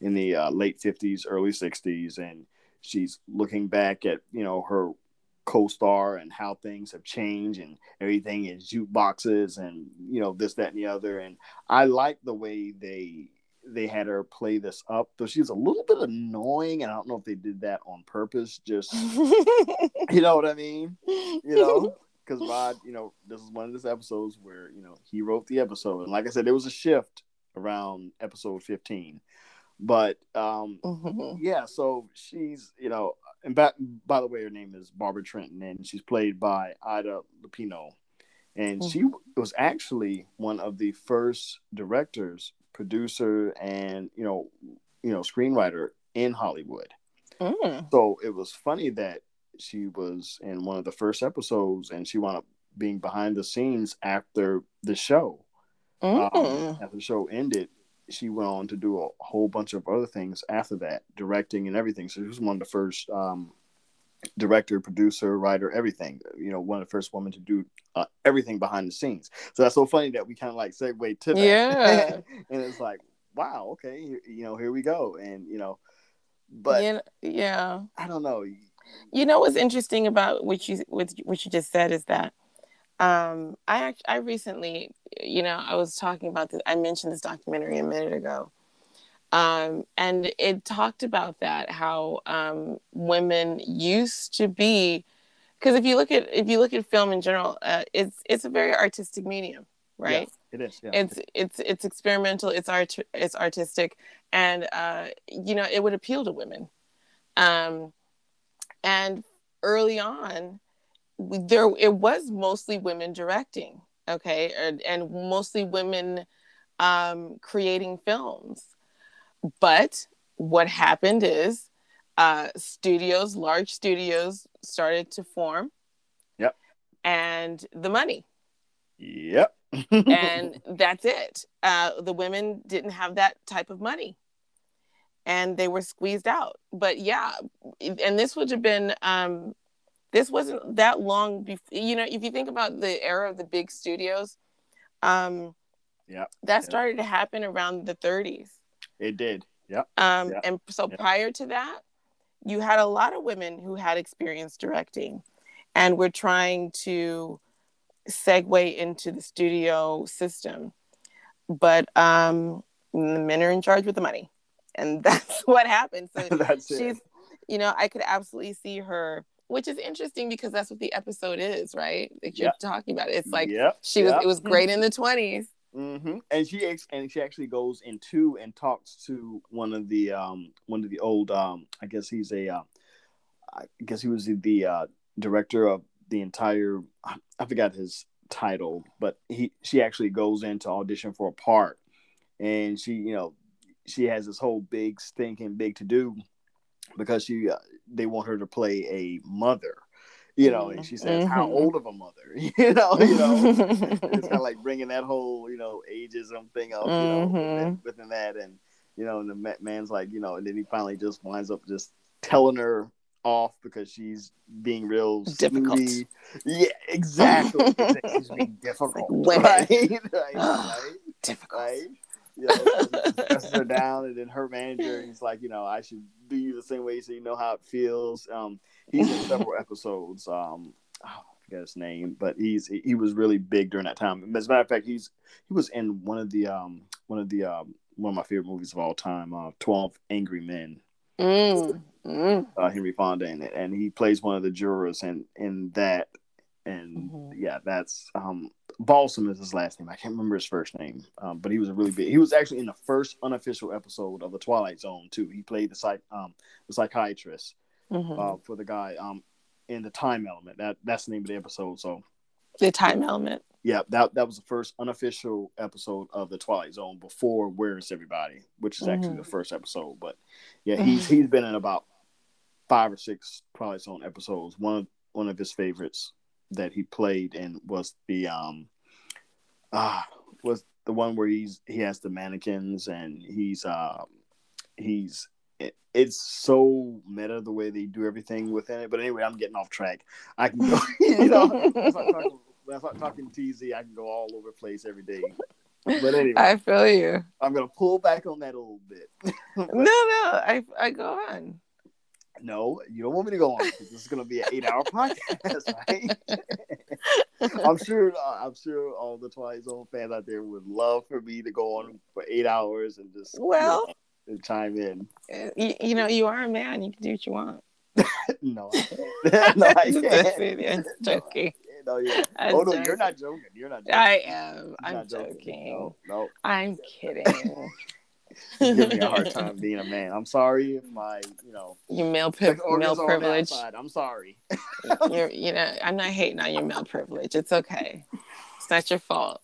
in the uh, late 50s early 60s and she's looking back at you know her co-star and how things have changed and everything is jukeboxes and you know this that and the other. And i like the way they they had her play this up though she's a little bit annoying and i don't know if they did that on purpose just *laughs* you know what i mean? You know? *laughs* Because rod you know this is one of those episodes where you know he wrote the episode and like i said there was a shift around episode 15 but um Mhm. yeah, so she's you know, and by, by the way, her name is Barbara Trenton, and she's played by Ida Lupino, and she was actually one of the first directors, producer, and you know, you know, screenwriter in Hollywood. Mm. So it was funny that she was in one of the first episodes, and she wound up being behind the scenes after the show um, Mm. after the show ended, she went on to do a whole bunch of other things after that, directing and everything. So she was one of the first um, director, producer, writer, everything. You know, one of the first women to do uh, everything behind the scenes. So that's so funny that we kind of like segue to that. Yeah. *laughs* and it's like, wow, okay, you know, here we go. And you know, but yeah, yeah. I don't know. You know what's interesting about what you what, what you just said is that um, I I recently, you know, I was talking about this. I mentioned this documentary a minute ago, um, and it talked about that how um, women used to be, because if you look at if you look at film in general, uh, it's it's a very artistic medium, right? It is. Yeah. it's it's it's experimental it's art it's artistic and uh you know it would appeal to women um and early on there it was mostly women directing okay and, and mostly women um creating films but what happened is uh studios large studios started to form Yep. and the money yep. *laughs* and that's it. Uh, the women didn't have that type of money, and they were squeezed out. But yeah, and this would have been um, this wasn't that long before. You know, if you think about the era of the big studios, um, Yep. that Yep. started to happen around the 30s. It did. Yep. Um, Yeah. And so Yeah. prior to that, you had a lot of women who had experience directing and were trying to segue into the studio system. But um, the men are in charge with the money. And *laughs* that's what happened. So *laughs* That's it. she's, you know, I could absolutely see her, which is interesting because that's what the episode is, right? That you're Yep. talking about. It's like Yep. she was, Yep. it was great in the 20s. Hmm And she ex- and she actually goes into and talks to one of the um one of the old um I guess he's a uh, I guess he was the, the uh, director of the entire I, I forgot his title, but he she actually goes in to audition for a part, and she you know she has this whole big stinking big to do because she uh, they want her to play a mother you know, and she says, "How Mhm. old of a mother?" *laughs* you know, you know, it's kind of *laughs* like bringing that whole, you know, ageism thing up, you know, within, Mhm. within that, and you know, and the man's like, you know, and then he finally just winds up just telling her off because she's being real Difficult. snooty. Yeah, *laughs* exactly. She's being difficult, women. right? right, right, Difficult. right. You know, her down, and then her manager, he's like, you know, I should do you the same way so you know how it feels. Um, he's in several *laughs* episodes. Um, oh, I forget his name, but he's he, he was really big during that time. As a matter of fact, he's he was in one of the um one of the um one of my favorite movies of all time, uh, Twelve Angry Men. Mm, mm. Uh, Henry Fonda in it, and he plays one of the jurors and in that. And Mhm. yeah, that's um Balsam is his last name. I can't remember his first name, um, but he was a really big. He was actually in the first unofficial episode of the Twilight Zone too. He played the psych um the psychiatrist Mhm. uh, for the guy um in the time element. That that's the name of the episode. So the time element. yeah, that that was the first unofficial episode of the Twilight Zone before Where's Everybody, which is actually Mhm. the first episode. But yeah, he's he's been in about five or six Twilight Zone episodes. One of one of his favorites that he played in was the um ah was the one where he's he has the mannequins and he's um he's it, it's so meta the way they do everything within it. But anyway, I'm getting off track. I can go, *laughs* you know, when I start talking, when I talking TZ, I can go all over the place every day. But anyway, I feel you. I'm gonna pull back on that a little bit. *laughs* No, no, I I go on. No, you don't want me to go on. This is going to be an eight-hour podcast, *laughs* right? *laughs* I'm sure. Uh, I'm sure all the Twilight Zone fans out there would love for me to go on for eight hours and just you Well- know, and chime in. Uh, You, you know, you are a man. You can do what you want. No, *laughs* I no, I can't. kidding. I'm No, joking. No, I'm oh no, joking. you're not joking. You're not. Joking. I am. You're I'm not joking. No, no. I'm kidding. *laughs* Give me a hard time *laughs* being a man. I'm sorry if my, you know, Your male pri- male are on the privilege. I'm sorry. *laughs* You're, you know, I'm not hating on your male privilege. It's okay. It's not your fault.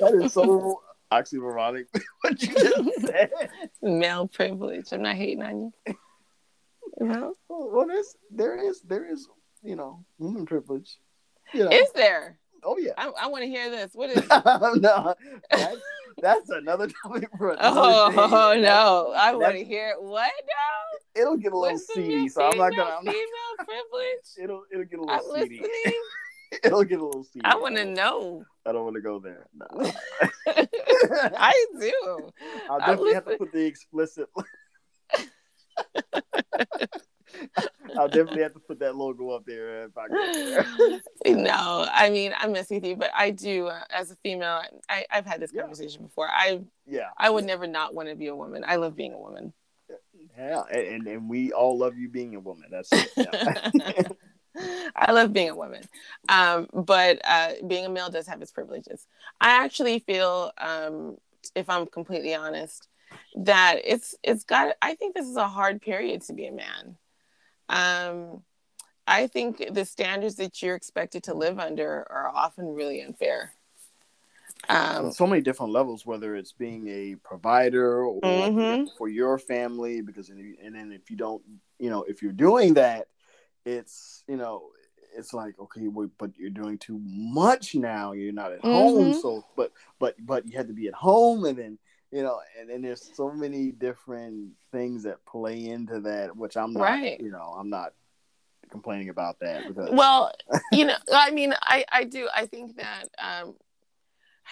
That is so oxymoronic. what you just said. Male privilege. I'm not hating on you. You know? Well, there's there is there is you know woman privilege. You know. Is there? oh yeah. I, I want to hear this. What is? no, that's, another *laughs* topic for another Oh day. *laughs* no! I want to hear what now? It'll get a little seedy, so I'm not gonna. I'm not, female *laughs* privilege. it'll it'll get a I'm little seedy. listening. It'll get a little seedy. I want to know. I don't want to go there. No. I do. I'll I'm definitely have to put the explicit. *laughs* I'll definitely have to put that logo up there if I go there. *laughs* no, I mean I mess with you, but I do. Uh, as a female, I, I've had this Yeah. conversation before. I Yeah, I would never not want to be a woman. I love being a woman. yeah, and and we all love you being a woman. That's yeah. *laughs* I love being a woman, um, but uh, being a male does have its privileges. I actually feel, um, if I'm completely honest, that it's it's got. I think this is a hard period to be a man. Um, I think the standards that you're expected to live under are often really unfair. Um, so many different levels, whether it's being a provider or Mhm. for your family, because and then if you don't, you know, if you're doing that, it's you know, it's like okay, but you're doing too much now. You're not at home, Mhm. so but but but you had to be at home, and then you know, and then there's so many different things that play into that, which I'm not, Right. you know, I'm not complaining about that because well *laughs* you know i mean i i do i think that um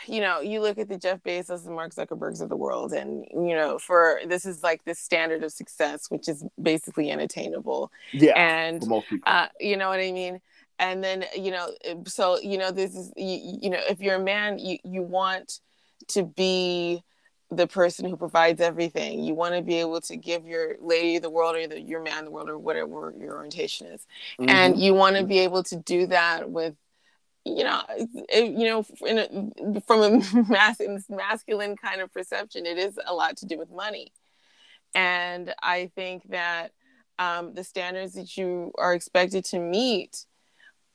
you know you look at the jeff bezos and mark zuckerbergs of the world and you know for this is like the standard of success which is basically unattainable. Yeah, and for most people, uh you know what i mean? And then you know so you know this is you, you know if you're a man you you want to be the person who provides everything you want to be able to give your lady the world or the, your man the world or whatever your orientation is Mhm. and you want to be able to do that with you know it, you know in a, from a *laughs* mas- masculine kind of perception it is a lot to do with money and i think that um, the standards that you are expected to meet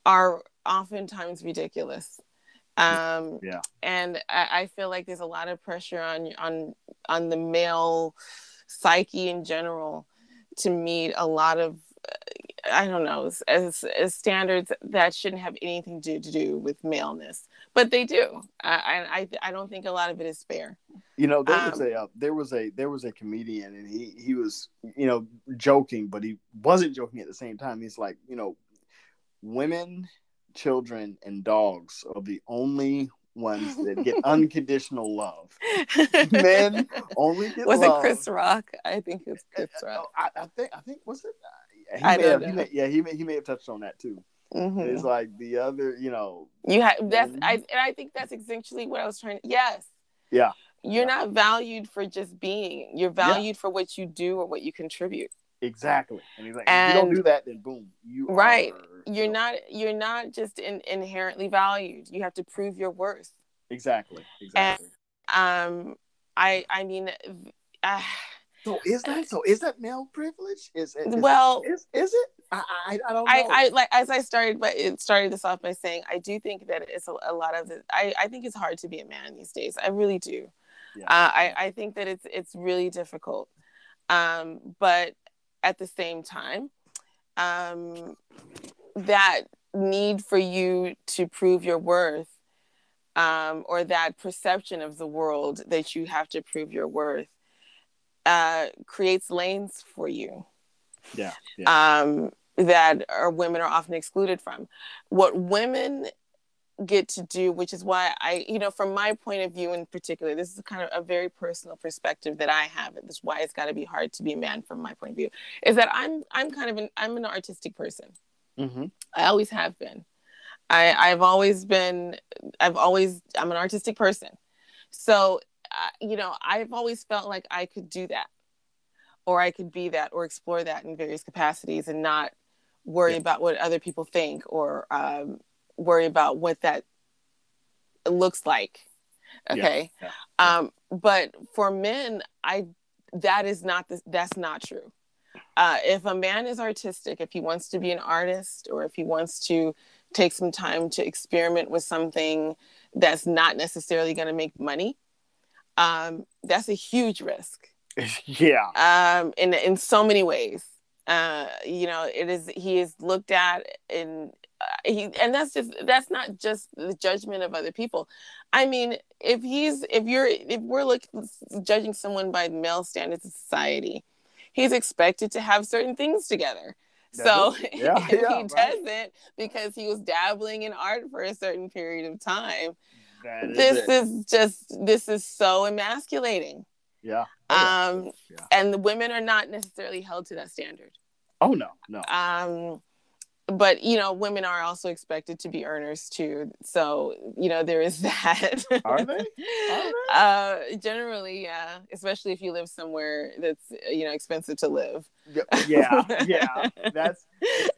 are oftentimes ridiculous. Um, Yeah. and I, I feel like there's a lot of pressure on on on the male psyche in general to meet a lot of uh, I don't know as, as standards that shouldn't have anything to, to do with maleness, but they do. I, I I don't think a lot of it is fair. You know, there was Um, a uh, there was a there was a comedian, and he he was you know joking, but he wasn't joking at the same time. He's like, you know, women, children, and dogs are the only ones that get *laughs* unconditional love. *laughs* Men only get Was love. it Chris Rock? I think it's Chris Rock. I, I think I think was it. Uh, He I may have, he know. may, yeah, he may, he may have touched on that too. Mhm. It's like the other, you know, You have that's. I and I think that's essentially what I was trying to yes. Yeah. You're Yeah. not valued for just being. You're valued for what you do or what you contribute. Exactly. And he's like, if you don't do that, then boom, you Right. are- You're not you're not just in, inherently valued. You have to prove your worth. exactly, exactly. Um I I mean uh, So is that so? Is that male privilege? Is it? well is, is it? I, I I don't know. I, I like as I started, but it started this off by saying I do think that it's a, a lot of it. I, I think it's hard to be a man these days. I really do. Yeah. Uh, I I think that it's it's really difficult. Um, but at the same time, um, that need for you to prove your worth, um, or that perception of the world that you have to prove your worth, uh, creates lanes for you yeah, yeah, um, that are women are often excluded from. What women get to do, which is why I, you know, from my point of view in particular, this is kind of a very personal perspective that I have. is why it's got to be hard to be a man from my point of view. Is that I'm I'm kind of an I'm an artistic person. hmm I always have been. I I've always been. I've always I'm an artistic person. So uh, you know I've always felt like I could do that, or I could be that, or explore that in various capacities, and not worry Yeah. about what other people think, or um, worry about what that looks like. Yeah, Okay. yeah. Um, but for men, I that is not the, that's not true. Uh, if a man is artistic, if he wants to be an artist, or if he wants to take some time to experiment with something that's not necessarily going to make money, um, that's a huge risk *laughs* yeah, um, in in so many ways. Uh, you know, it is he is looked at in he, and that's just that's not just the judgment of other people. I mean, if he's if you're if we're looking judging someone by male standards of society, he's expected to have certain things together. So *laughs* Yeah, if yeah, he right. doesn't because he was dabbling in art for a certain period of time, is this it. is just this is so emasculating. yeah. Oh, yeah. Um, yeah. and the women are not necessarily held to that standard. Oh no, no. Um, but you know, women are also expected to be earners too. So you know, there is *laughs* that. Are they? Are *laughs* Uh, generally, yeah. Especially if you live somewhere that's you know expensive to live. yeah, yeah. That's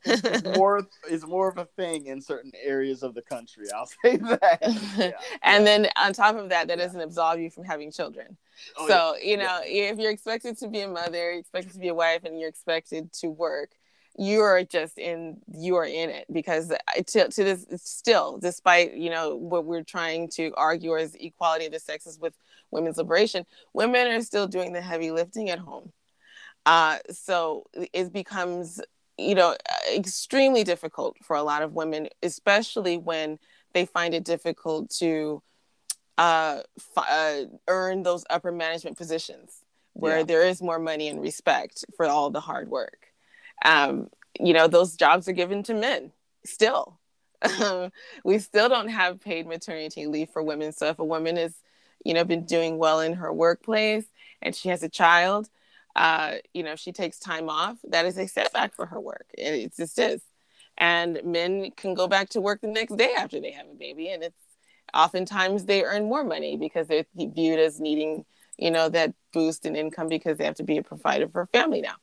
it's *laughs* more it's more of a thing in certain areas of the country. I'll say that. Yeah. and then on top of that, that doesn't absolve you from having children. Oh, so you know, if you're expected to be a mother, you're expected to be a wife, and you're expected to work, you are just in you are in it because to, to this still, despite you know what we're trying to argue as equality of the sexes with women's liberation, women are still doing the heavy lifting at home. Uh, so it becomes you know extremely difficult for a lot of women, especially when they find it difficult to uh, f- uh, earn those upper management positions where Yeah. there is more money and respect for all the hard work. Um, you know, those jobs are given to men still. we still don't have paid maternity leave for women. So if a woman is, you know, been doing well in her workplace and she has a child, uh, you know, if she takes time off, that is a setback for her work. It, it just is. And men can go back to work the next day after they have a baby, and it's oftentimes they earn more money because they're viewed as needing, you know, that boost in income because they have to be a provider for a family now.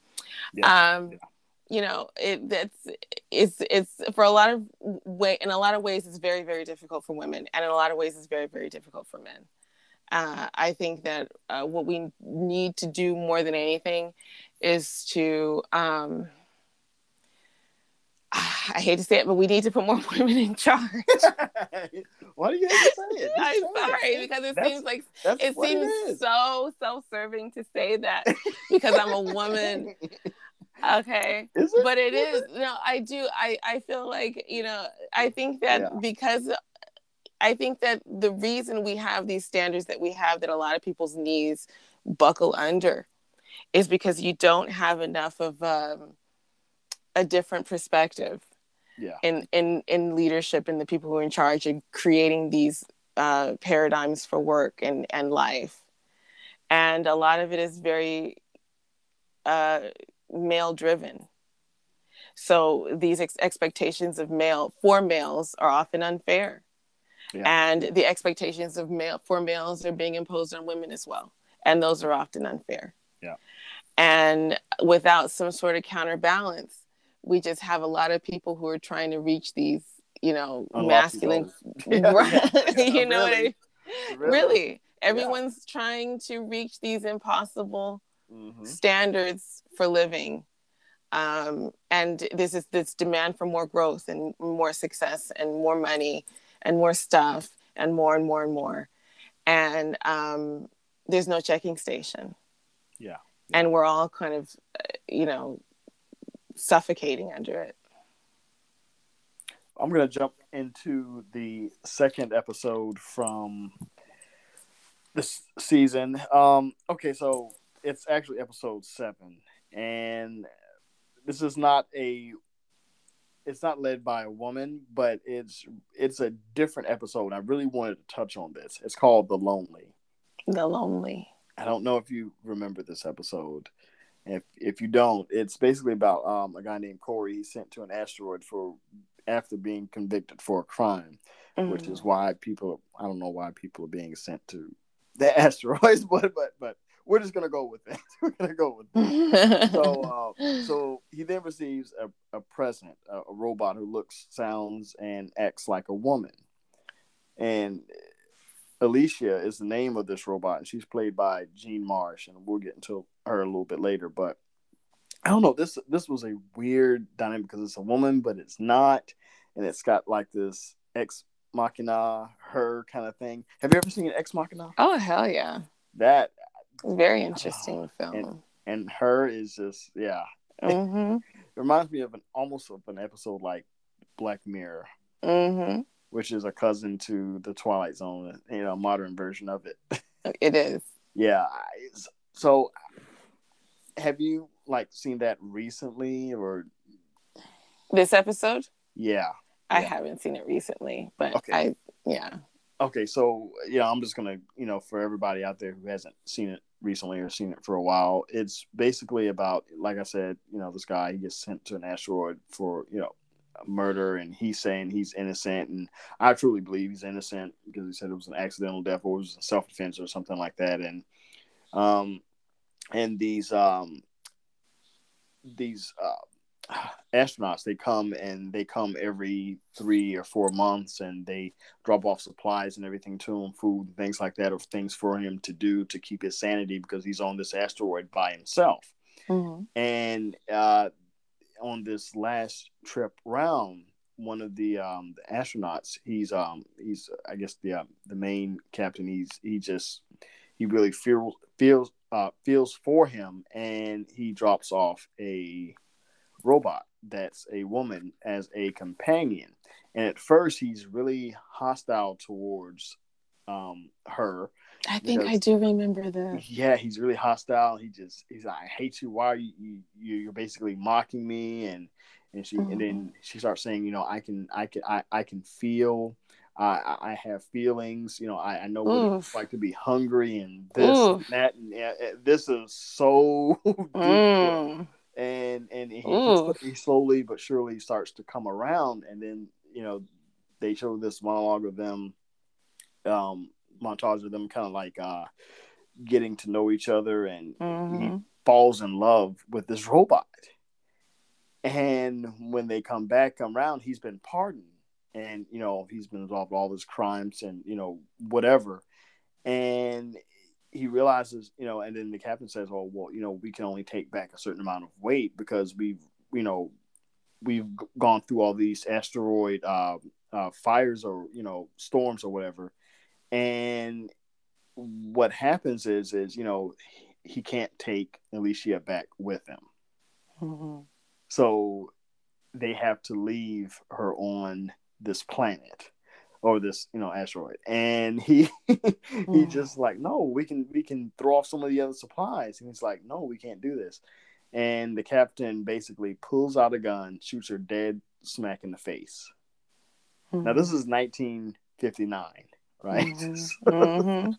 Yeah, Um, yeah. You know, it that's it's it's for a lot of way in a lot of ways it's very very difficult for women, and in a lot of ways it's very very difficult for men. Uh, I think that uh, what we need to do more than anything is to um, *sighs* I hate to say it, but we need to put more *laughs* women in charge. *laughs* Why do you have to say it? I'm it. sorry because it That's- seems like it seems is. so self-serving to say that *laughs* because I'm a woman. Okay. Is it? but it is no i do i i feel like you know i think that Yeah. because i think that the reason we have these standards that we have that a lot of people's knees buckle under is because you don't have enough of um, a different perspective Yeah. in in in leadership and the people who are in charge of creating these uh, paradigms for work and and life and a lot of it is very uh, male driven so these ex- expectations of male for males are often unfair Yeah. and the expectations of male for males are being imposed on women as well and those are often unfair Yeah. and without some sort of counterbalance we just have a lot of people who are trying to reach these you know Unlofty masculine. *laughs* *laughs* *laughs* Yeah, you know what I mean? really. really everyone's trying to reach these impossible Mhm. standards for living um, and this is this demand for more growth and more success and more money and more stuff and more and more and more and um, there's no checking station Yeah. and we're all kind of uh, you know suffocating under it I'm gonna jump into the second episode from this season. Um, okay, so it's actually episode seven, and this is not a. It's not led by a woman, but it's it's a different episode. I really wanted to touch on this. It's called "The Lonely." the lonely I don't know if you remember this episode. If if you don't, it's basically about um, a guy named Corry. He's sent to an asteroid for after being convicted for a crime, which Mm. is why people I don't know why people are being sent to the *laughs* asteroids, but but but we're just gonna go with that. *laughs* we're gonna go with that. *laughs* So uh, so he then receives a, a present, a, a robot who looks, sounds, and acts like a woman. And Alicia is the name of this robot, and she's played by Jean Marsh, and we'll get into her a little bit later. But I don't know this this was a weird dynamic because it's a woman, but it's not, and it's got like this ex machina her kind of thing. Have you ever seen an Ex Machina? oh hell yeah That very interesting film and her is just yeah. hmm It *laughs* reminds me of an almost of an episode like Black Mirror, hmm which is a cousin to the Twilight Zone, you know, modern version of it. *laughs* It is. yeah. So, have you like seen that recently, or This episode, yeah? I Yeah. haven't seen it recently, but Okay. I, yeah. Okay, so yeah, I'm just gonna, you know, for everybody out there who hasn't seen it recently or seen it for a while, it's basically about, like I said, you know, this guy he gets sent to an asteroid for, you know, murder, and he's saying he's innocent, and I truly believe he's innocent because he said it was an accidental death or it was self defense or something like that, and um, and these um, these uh, astronauts they come and they come every three or four months and they drop off supplies and everything to him food and things like that or things for him to do to keep his sanity because he's on this asteroid by himself Mhm. and uh, on this last trip round one of the um the astronauts he's um he's i guess the uh, the main captain he's he just he really feels feels uh feels for him and he drops off a robot that's a woman as a companion and at first he's really hostile towards um her I think I do remember this. yeah, he's really hostile. He just he's like, I hate you. Why are you, you you- you're basically mocking me? And and she and then she starts saying, you know, I can I can I, I can feel I I- have feelings. You know, I, I know what Oof. it's like to be hungry and this and that and yeah, eh, this is so *laughs* deep. Mm. And and he, he slowly but surely starts to come around. And then you know they show this monologue of them um montage of them kind of like uh getting to know each other and Mhm. falls in love with this robot. And when they come back, come around, he's been pardoned. And, you know, he's been involved in all his crimes and, you know, whatever. And he realizes, you know, and then the captain says, Oh, well, you know, we can only take back a certain amount of weight because we've, you know, we've gone through all these asteroid uh, uh, fires or you know storms or whatever, and what happens is is you know he can't take Alicia back with him, Mhm. so they have to leave her on this planet or this you know asteroid and he *laughs* he Mm. just like no we can we can throw off some of the other supplies and he's like no we can't do this and the captain basically pulls out a gun shoots her dead smack in the face now this is 1959 right Mhm. *laughs* So- Mhm.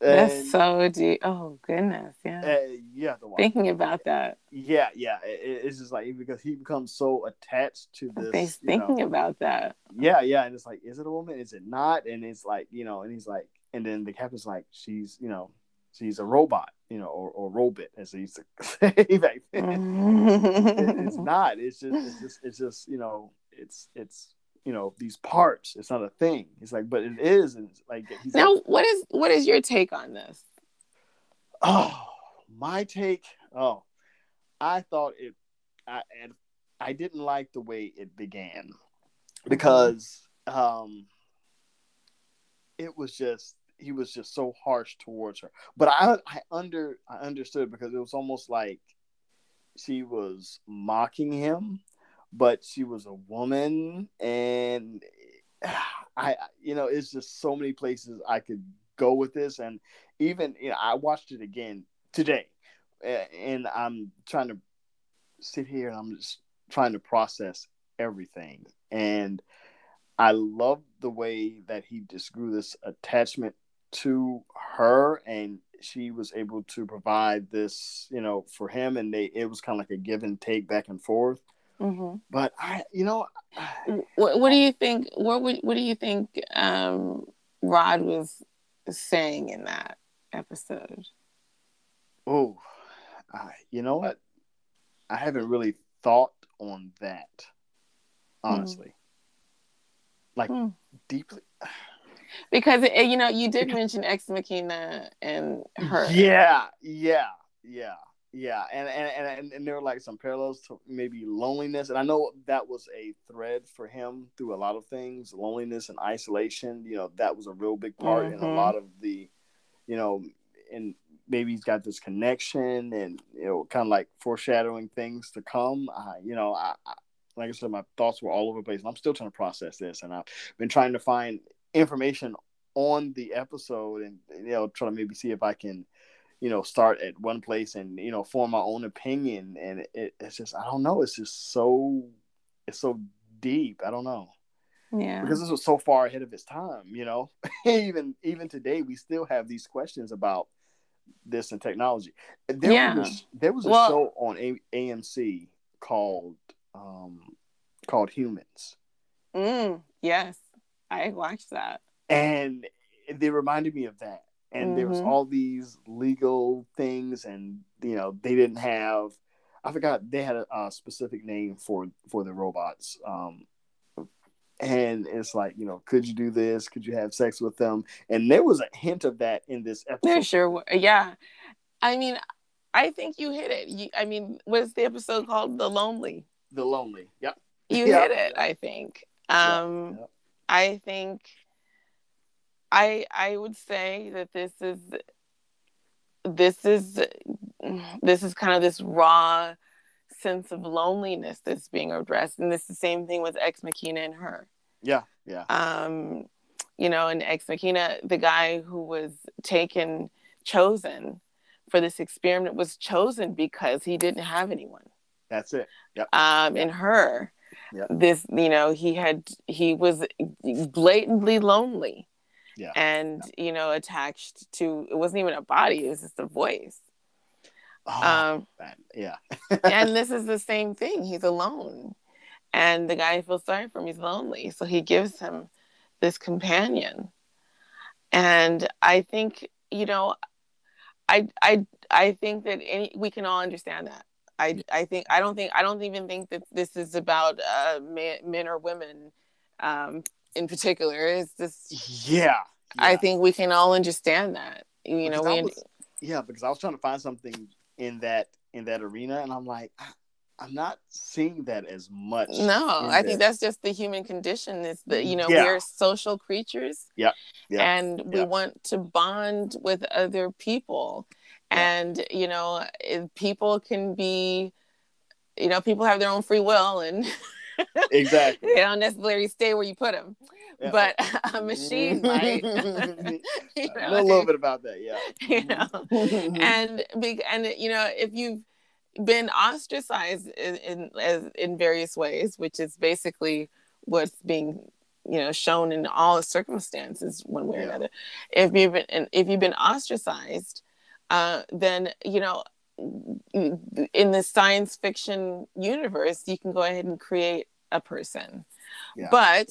And, That's so deep. Oh goodness, yeah. uh, to Thinking about that, yeah yeah it- it- it's just like because he becomes so attached to this He's you know, thinking about that. yeah, yeah, and it's like, is it a woman? Is it not? And it's like, you know, and he's like, and then the captain's like, she's, you know, she's a robot, you know, or, or robot, as they used to *laughs* say back then. It- it's *laughs* not. It's just, it's just, it's just, you know, it's, it's, you know, these parts. It's not a thing. It's like, but it is. And it's like, he's now, like, what is what is your take on this? oh, my take. Oh, I thought it. I and I didn't like the way it began because um it was just he was just so harsh towards her. But I I under I understood because it was almost like she was mocking him, but she was a woman and *sighs* I you know it's just so many places I could go with this and even you know I watched it again today and I'm trying to sit here and I'm just trying to process everything and I love the way that he just grew this attachment to her and she was able to provide this you know for him and they it was kind of like a give and take back and forth hmm but I you know What, what do you think? What would, what do you think um, Rod was saying in that episode? oh I, you know what I haven't really thought on that honestly like Hmm. deeply Because eh, you know, you did mention Ex Machina and her. Yeah, yeah, yeah, yeah. And and, and and there were like some parallels to maybe loneliness. And I know that was a thread for him through a lot of things, loneliness and isolation. You know, that was a real big part in a Mhm. lot of the, you know, and maybe he's got this connection and you know, kind of like foreshadowing things to come. You know, I, I like I said, my thoughts were all over the place, and I'm still trying to process this. And I've been trying to find information on the episode, and you know, try to maybe see if I can, you know, start at one place and you know, form my own opinion. And it, it's just, I don't know, it's just so, it's so deep. I don't know Yeah. because this was so far ahead of its time. You know, *laughs* even even today, we still have these questions about this and technology. There Yeah. was there was a Well- show on a- AMC called um called Humans, Mm, yes, I watched that. and they reminded me of that. And there was Mhm. all these legal things, and you know they didn't have. I forgot they had a, a specific name for for the robots. Um, and it's like you know, could you do this? Could you have sex with them? And there was a hint of that in this episode. There sure were. Yeah. I mean, I think you hit it. You, I mean, what's the episode called? The Lonely. The lonely. Yep. You *laughs* Yeah. hit it, I think. Um, yeah. I think I I would say that this is this is this is kind of this raw sense of loneliness that's being addressed, and this is the same thing with Ex Machina and her. Yeah. Yeah. um, you know, in Ex Machina, the guy who was taken, chosen for this experiment was chosen because he didn't have anyone. That's it. Yep. Um, in her, Yeah. this, you know, he had, he was blatantly lonely. Yeah. And, you know, attached to, it wasn't even a body, it was just a voice. Oh, Um, man. Yeah. and *laughs* this is the same thing. He's alone. And the guy feels sorry for him. He's lonely. So he gives him this companion. And I think, you know, I I I think that any we can all understand that. I I think I don't think I don't even think that this is about uh men, men or women um in particular. It's just yeah. I think we can all understand that. You know, Because I we was- yeah, because I was trying to find something in that in that arena, and I'm like, I, I'm not seeing that as much. No, I think that's just the human condition. Is that you know Yeah. we're social creatures, Yeah, yeah, and we yeah. want to bond with other people, Yeah. and you know people can be, you know, people have their own free will, and *laughs* exactly. they don't necessarily stay where you put them. Yeah. But *laughs* a machine mm-hmm. might. *laughs* *laughs* you I know, a little bit about that. Yeah. you know mm-hmm. and big and you know if you've been ostracized in, in as in various ways which is basically what's being you know shown in all circumstances one way or Yeah. another if you've been and if you've been ostracized uh then you know mm, mm, in the science fiction universe you can go ahead and create a person Yeah. but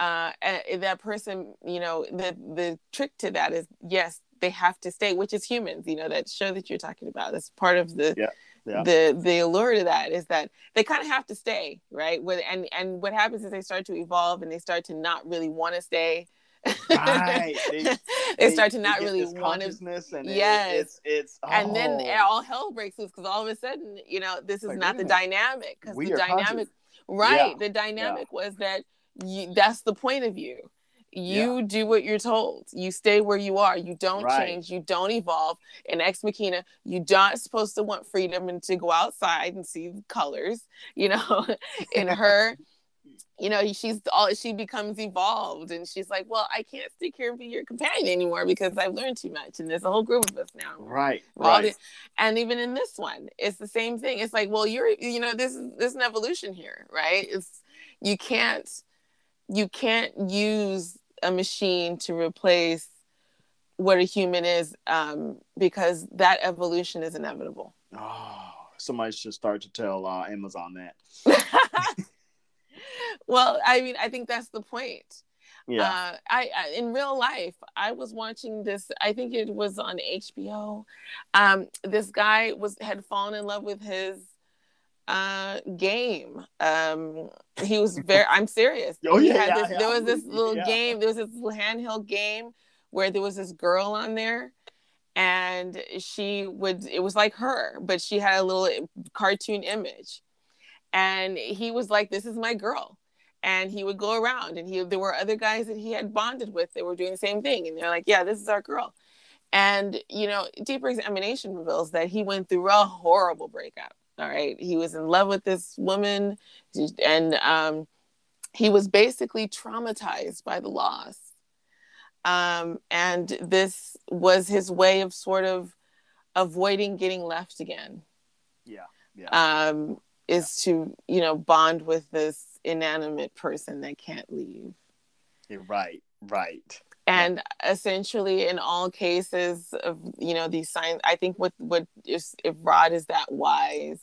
uh, that person, you know, the the trick to that is yes, they have to stay, which is humans. You know, that show that you're talking about. That's part of the Yeah, yeah. the the allure to that is that they kind of have to stay, right? With and and what happens is they start to evolve and they start to not really want to stay. Right. *laughs* They, They- start to not really want to consciousness and it- Yes. it's it's and then oh, all hell breaks loose because all of a sudden, you know, this is Like, not the minute. dynamic because the dynamic, conscious. Right? Yeah. The dynamic was that you, that's the point of you. You Yeah. do what you're told. You stay where you are. You don't Right. change. You don't evolve. In Ex Machina, you're not supposed to want freedom and to go outside and see colors. You know, *laughs* in her. You know, she's all she becomes evolved, and she's like, "Well, I can't stick here and be your companion anymore because I've learned too much, and there's a whole group of us now." Right. Right. di- and even in this one it's the same thing it's like well you're you know this is there's an evolution here right it's you can't you can't use a machine to replace what a human is um, because that evolution is inevitable Oh, somebody should start to tell uh, Amazon that. *laughs* well i mean i think that's the point Yeah. Uh, I, I in real life, I was watching this. I think it was on HBO. Um, this guy was had fallen in love with his uh game. Um, he was *laughs* very. I'm serious. Oh, He yeah, had yeah, this- yeah, there was this little yeah. game. There was this little handheld game where there was this girl on there. And she would, it was like her, but she had a little cartoon image. And he was like, This is my girl and he would go around and he there were other guys that he had bonded with that were doing the same thing and they're like yeah this is our girl and you know deeper examination reveals that he went through a horrible breakup all right he was in love with this woman and um, he was basically traumatized by the loss um, and this was his way of sort of avoiding getting left again yeah. Yeah. um, is to you know bond with this inanimate person that can't leave You're right. Right. and essentially in all cases of you know these signs i think what what is if rod is that wise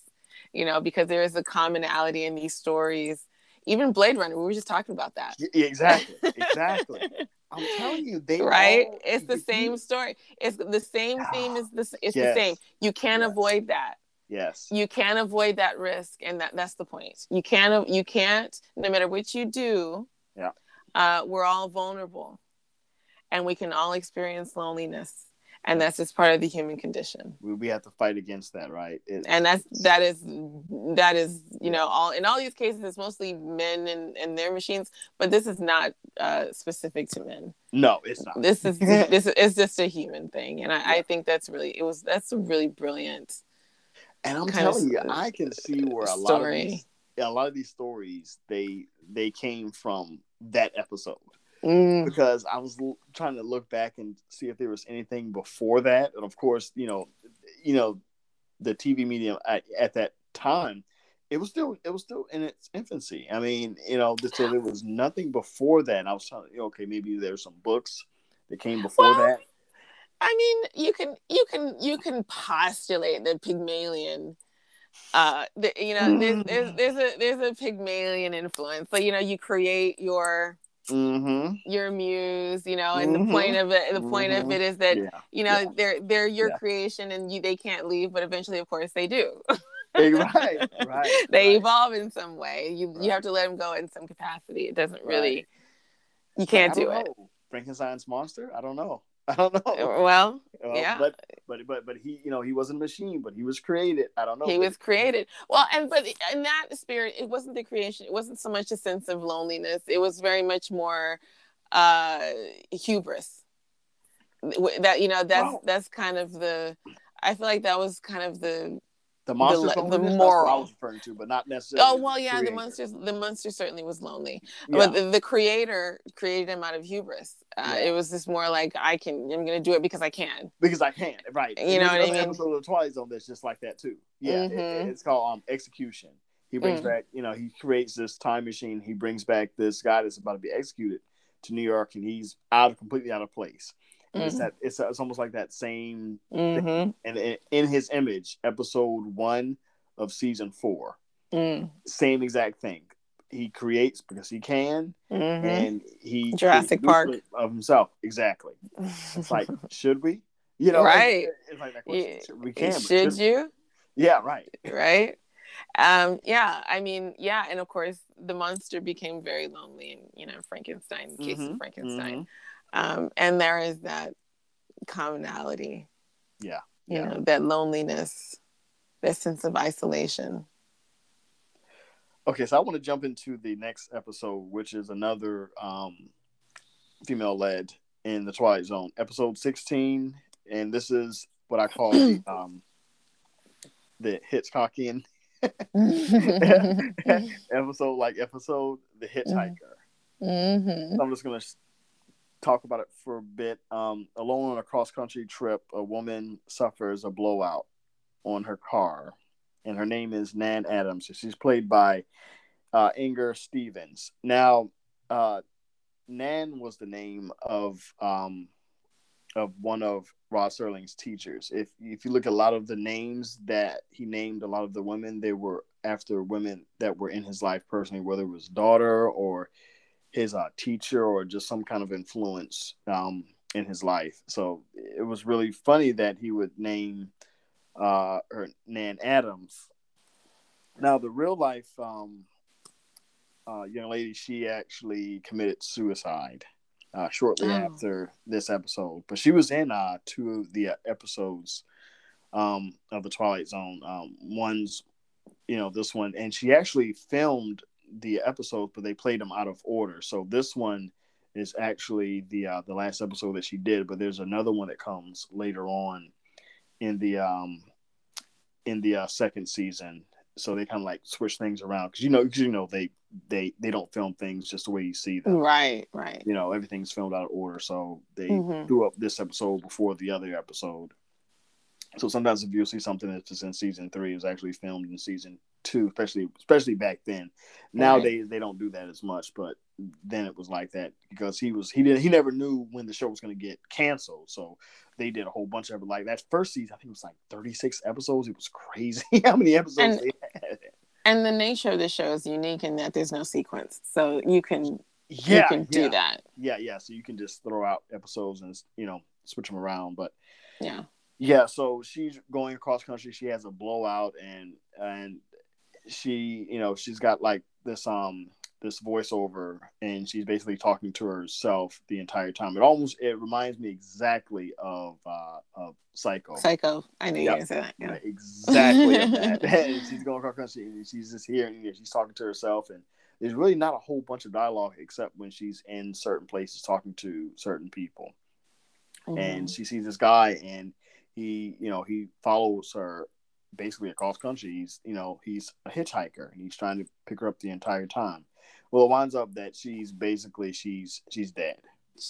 you know because there is a commonality in these stories even blade runner we were just talking about that Y- exactly. Exactly. *laughs* I'm telling you, they right all- it's the same story it's the same theme ah, is this it's the Yes. same you can't Yes. avoid that Yes. you can't avoid that risk and that that's the point you can't you can't no matter what you do Yeah. uh, we're all vulnerable and we can all experience loneliness and that's just part of the human condition We, we have to fight against that, right? It- and that's that is that is you know all in all these cases it's mostly men and, and their machines but this is not uh, specific to men no, it's not. this is *laughs* this is it's just a human thing and I, I think that's really it was that's a really brilliant And I'm telling you, I can see where a lot of these, a lot of these stories they they came from that episode Mm. because I was l- trying to look back and see if there was anything before that, and of course, you know, you know, the TV medium at, at that time, it was still it was still in its infancy. I mean, you know, so there was nothing before that. And I was trying to, okay, maybe there's some books that came before Well, that. I mean, you can you can you can postulate that Pygmalion. Uh, the, you know, there's, there's there's a there's a Pygmalion influence. So you know, you create your Mm-hmm. your muse. You know, and Mhm. the point of it the point of Mhm. it is that Yeah. you know Yeah. they're they're your Yeah. creation and you they can't leave, but eventually, of course, they do. Right. Right. *laughs* they right. evolve in some way. You you have to let them go in some capacity. It doesn't Right. really. You can't do don't it. Frankenstein's monster? I don't know. *laughs* I don't know. Well, Uh, yeah. but but but but he you know he wasn't a machine, but he was created. I don't know. he was created well and but in that spirit it wasn't the creation it wasn't so much a sense of loneliness it was very much more uh hubris that you know that's Wow. that's kind of the i feel like that was kind of the the monster. the loneliness, that's what I was referring to, but not necessarily. oh well yeah the creator. monsters the monster certainly was lonely Yeah. but the, the creator created him out of hubris uh, Yeah. it was just more like i can i'm gonna do it because i can because I can, right? You And know what I mean? Episode of the Twilight Zone that's just like that too. Yeah, it- Mhm. it's called um, execution. He brings Mm. back, you know, he creates this time machine. He brings back this guy that's about to be executed to New York, and he's out of completely out of place. And It's that it's, it's almost like that same, mm-hmm. and in, in his image, episode one of season four, mm same exact thing. He creates because he can, Mhm. and he Jurassic Park. of himself. Exactly. It's like, *laughs* should we? You know, Right. It's, it's like that question. Should- We can. but should you Yeah, right. right um yeah i mean yeah and of course the monster became very lonely in you know frankenstein case of frankenstein um and there is that commonality. Yeah, you yeah. know that loneliness that sense of isolation. Okay, so I want to jump into the next episode, which is another um, female led in the Twilight Zone, episode sixteen, and this is what I call the *clears throat* um, the Hitchcockian *laughs* *laughs* episode, like episode the Hitchhiker. hmm So I'm just gonna talk about it for a bit. Um, alone on a cross country trip, a woman suffers a blowout on her car, and her name is Nan Adams. She's played by uh, Inger Stevens. Now, uh, Nan was the name of um, of one of Rod Serling's teachers. If if you look at a lot of the names that he named, a lot of the women they were after women that were in his life personally, whether it was daughter or his uh, teacher or just some kind of influence um, in his life. So it was really funny that he would name uh, her Nan Adams. Now, the real life um, uh, young lady, she actually committed suicide uh, shortly Oh. after this episode, but she was in uh, two of the uh, episodes um, of the Twilight Zone. Um, one's, you know, this one, and she actually filmed the episodes, but they played them out of order. So this one is actually the uh, the last episode that she did, but there's another one that comes later on in the um in the uh, second season. So they kind of like switch things around because you know 'cause you know they they they don't film things just the way you see them. right right You know everything's filmed out of order, so they Mhm. threw up this episode before the other episode. So sometimes if you see something that's in season three, is actually filmed in season two, especially especially back then. Nowadays they don't do that as much, but then it was like that because he was he didn't he never knew when the show was going to get canceled. So they did a whole bunch of it. Like that first season, I think it was like thirty six episodes. It was crazy *laughs* how many episodes And- they had. and the nature of the show is unique in that there's no sequence so you can Yeah, you can do that Yeah, yeah. So you can just throw out episodes and you know switch them around, but. yeah Yeah, so she's going across country. She has a blowout, and and she, you know, she's got like this um this voiceover, and she's basically talking to herself the entire time. It almost it reminds me exactly of uh of Psycho. psycho i knew you were gonna say that yeah. Exactly that. *laughs* *laughs* And she's going across and she's just here, and she's talking to herself, and there's really not a whole bunch of dialogue except when she's in certain places talking to certain people and Mhm. she sees this guy and he you know he follows her basically across country he's you know he's a hitchhiker and he's trying to pick her up the entire time. Well it winds up that she's basically she's she's dead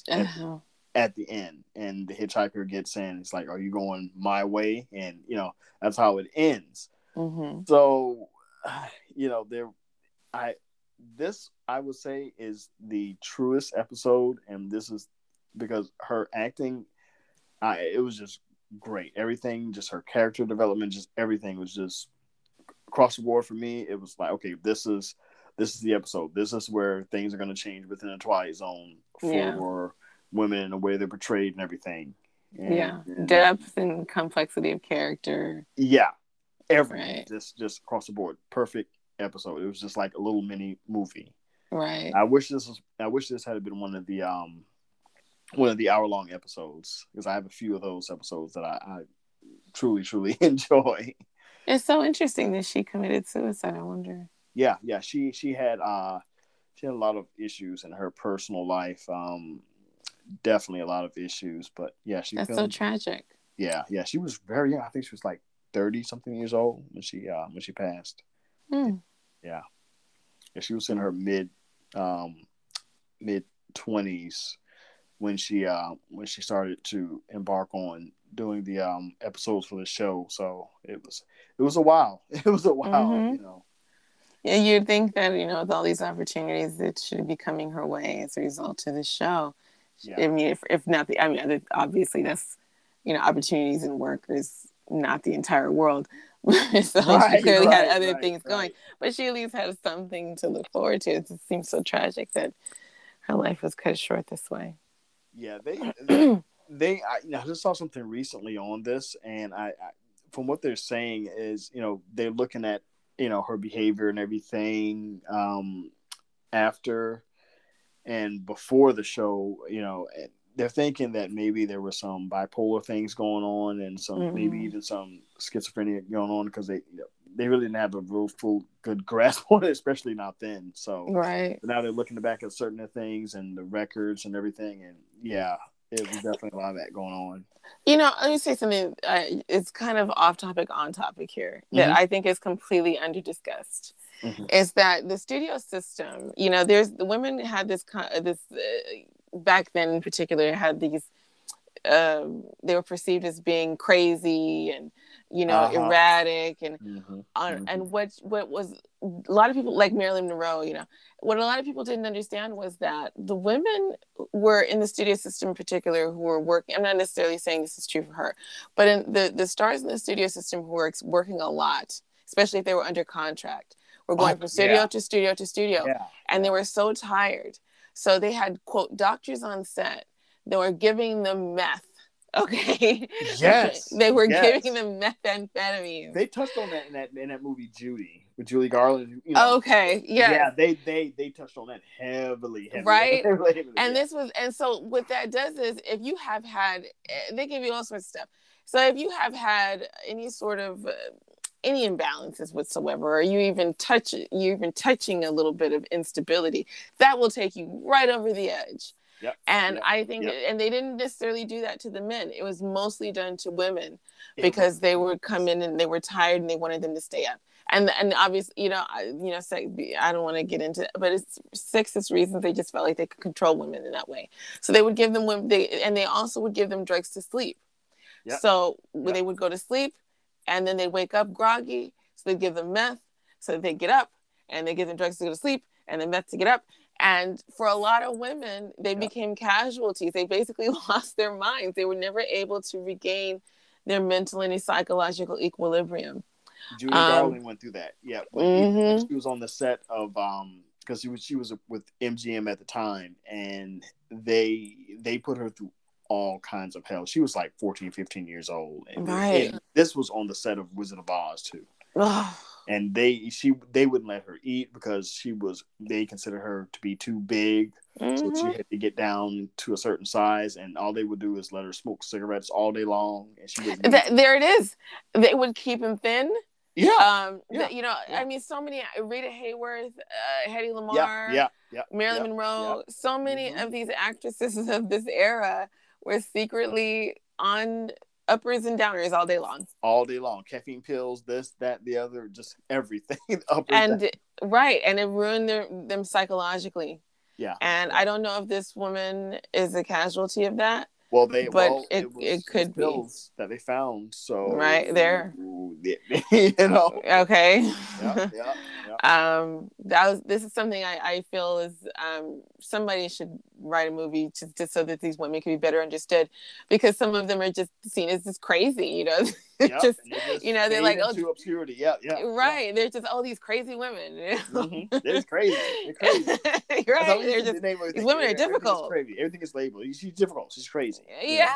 Uh-huh. at the end. And the hitchhiker gets in. It's like are you going my way? And you know that's how it ends. Mhm. so *sighs* you know there i this i would say is the truest episode. And this is because her acting I it was just great everything just her character development just everything was just across the board for me it was like okay this is this is the episode this is where things are going to change within the twilight zone for Yeah. women and the way they're portrayed and everything And- yeah and- depth and complexity of character yeah, everything Right. just just across the board, perfect episode. It was just like a little mini movie. right I wish this was. I wish this had been one of the um one of the hour long episodes because I have a few of those episodes that I, I truly truly *laughs* enjoy. It's so interesting that she committed suicide. I wonder. Yeah, yeah. She she had uh she had a lot of issues in her personal life. Um, definitely a lot of issues. But yeah, she. That's so tragic. Yeah, yeah. She was very young. I think she was like thirty something years old when she uh when she passed. Hmm. Yeah, yeah. She was in her mid um mid twenties when she uh when she started to embark on doing the um episodes for the show. So it was it was a while. *laughs* It was a while, Mhm. you know. Yeah, you'd think that you know with all these opportunities that should be coming her way as a result of the show. Yeah. I mean, if, if not the, I mean, obviously that's you know opportunities in work is not the entire world. *laughs* so she Right, clearly had other right, things going, but she at least had something to look forward to. It just seems so tragic that her life was cut short this way. Yeah, they *clears throat* they I, you know, I just saw something recently on this, and I, I from what they're saying is you know they're looking at you know her behavior and everything um, after and before the show. You know, and they're thinking that maybe there were some bipolar things going on and some maybe Mhm. even some schizophrenia going on because they you know, they really didn't have a real full good grasp *laughs* on it, especially not then. So Right. now they're looking back at certain things and the records and everything, and yeah, it was definitely a lot of that going on. You know, let me say something. Uh, it's kind of off topic, on topic here that Mhm. I think is completely under discussed. Mhm. Is that the studio system? You know, there's the women had this kind this uh, back then in particular had these. Um, they were perceived as being crazy and you know Uh-huh. erratic and Mhm. on Mhm. and what what was a lot of people like Marilyn Monroe, you know, what a lot of people didn't understand was that the women were in the studio system in particular who were working. I'm not necessarily saying this is true for her, but in the the stars in the studio system who were working a lot, especially if they were under contract, were going Oh, from studio yeah. to studio to studio, Yeah, and they were so tired. So they had quote doctors on set that were giving them meth. *laughs* Okay. Yes, they were yes. giving them methamphetamine. they touched on that in that in that movie Judy with Julie Garland. You know, okay. Yes. yeah, they they they touched on that heavily, heavily Right? *laughs* heavily, heavily, and yeah. this was and so what that does is if you have had eh, they give you all sorts of stuff so if you have had any sort of uh, any imbalances whatsoever or you even touch you even touching a little bit of instability that will take you right over the edge Yep, and yep, i think yep. and they didn't necessarily do that to the men. It was mostly done to women because they would come in and they were tired and they wanted them to stay up. And and obviously you know I, you know sex, I don't want to get into it, but it's sexist reasons they just felt like they could control women in that way. So they would give them women they and they also would give them drugs to sleep. So they would go to sleep and then they'd wake up groggy so they'd give them meth so they get up and they give them drugs to go to sleep and then meth to get up and for a lot of women they became casualties they basically *laughs* lost their minds they were never able to regain their mental and psychological equilibrium Julie um, Garland went through that. Yeah, Mhm. she was on the set of um because she was she was with MGM at the time, and they they put her through all kinds of hell. She was like 14, 15 years old, and, Right. and this was on the set of Wizard of Oz too. And they she they wouldn't let her eat because she was they considered her to be too big, so Mhm. she had to get down to a certain size, and all they would do is let her smoke cigarettes all day long, and she Th- there it is they would keep him thin yeah. um Yeah, the- you know yeah. i mean so many Rita Hayworth uh Hedy Lamarr yeah, yeah. Marilyn yeah, Monroe so many Mhm. of these actresses *laughs* of this era were secretly on uppers and downers all day long all day long. Caffeine pills, this, that, the other, just *laughs* everything. *laughs* Up and, and right and it ruined their, them psychologically yeah. and i don't know if this woman is a casualty of that Well, they but well, it- was, it could be. pills that they found. So Right, there. *laughs* you know. okay Yeah, yeah, yeah. um that was this is something i i feel is um somebody should write a movie just, just so that these women can be better understood because some of them are just seen as just crazy you know *laughs* yeah. just just you know, they're like, oh, obscurity. Yeah, yeah. right they're just all these crazy women Yeah. Mhm. They're crazy. They're crazy. *laughs* Right they're just name everything. women are difficult Everything crazy. Everything is labeled. She's difficult. She's crazy. yeah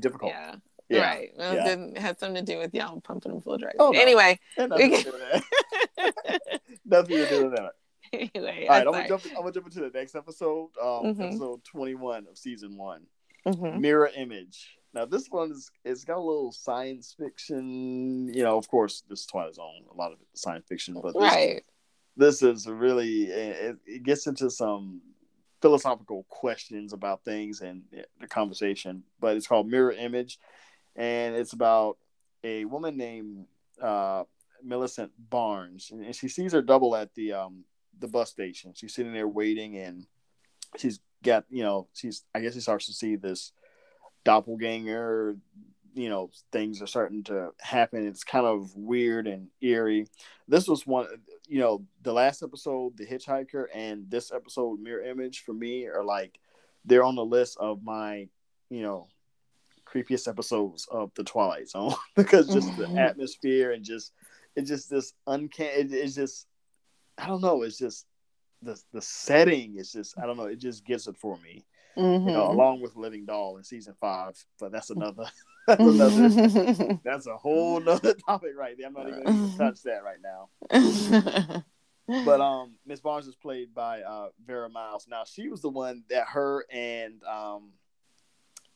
Difficult. yeah, Yeah. right well, yeah. it didn't have something to do with y'all pumping them full drive Oh, no. anyway Had Nothing to do with that. *laughs* Nothing to do with that. *laughs* anyway All right, I'm gonna jump. I'm gonna jump into the next episode, um, Mhm. episode 21 of season one. Mhm. Mirror Image. Now this one is it's got a little science fiction. You know, of course, this is Twilight Zone, a lot of science fiction, but this, Right. this is really it, it gets into some philosophical questions about things and the conversation. But it's called Mirror Image, and it's about a woman named uh, Millicent Barnes, and, and she sees her double at the um, the bus station. She's sitting there waiting, and she's got you know she's I guess she starts to see this doppelganger. You know, things are starting to happen. It's kind of weird and eerie. This was one, you know, the last episode, The Hitchhiker, and this episode, Mirror Image, for me are like they're on the list of my, you know, creepiest episodes of the Twilight Zone *laughs* because just the Mhm. atmosphere and just it's just this uncanny. It, it's just I don't know. It's just the the setting is just I don't know. It just gets it for me. You know, Mhm. along with Living Doll in season five, but that's another. *laughs* That's another. *laughs* That's a whole nother *laughs* topic right there. I'm not even going to touch that right now. But um, Miss Barnes is played by uh, Vera Miles. Now she was the one that her and um,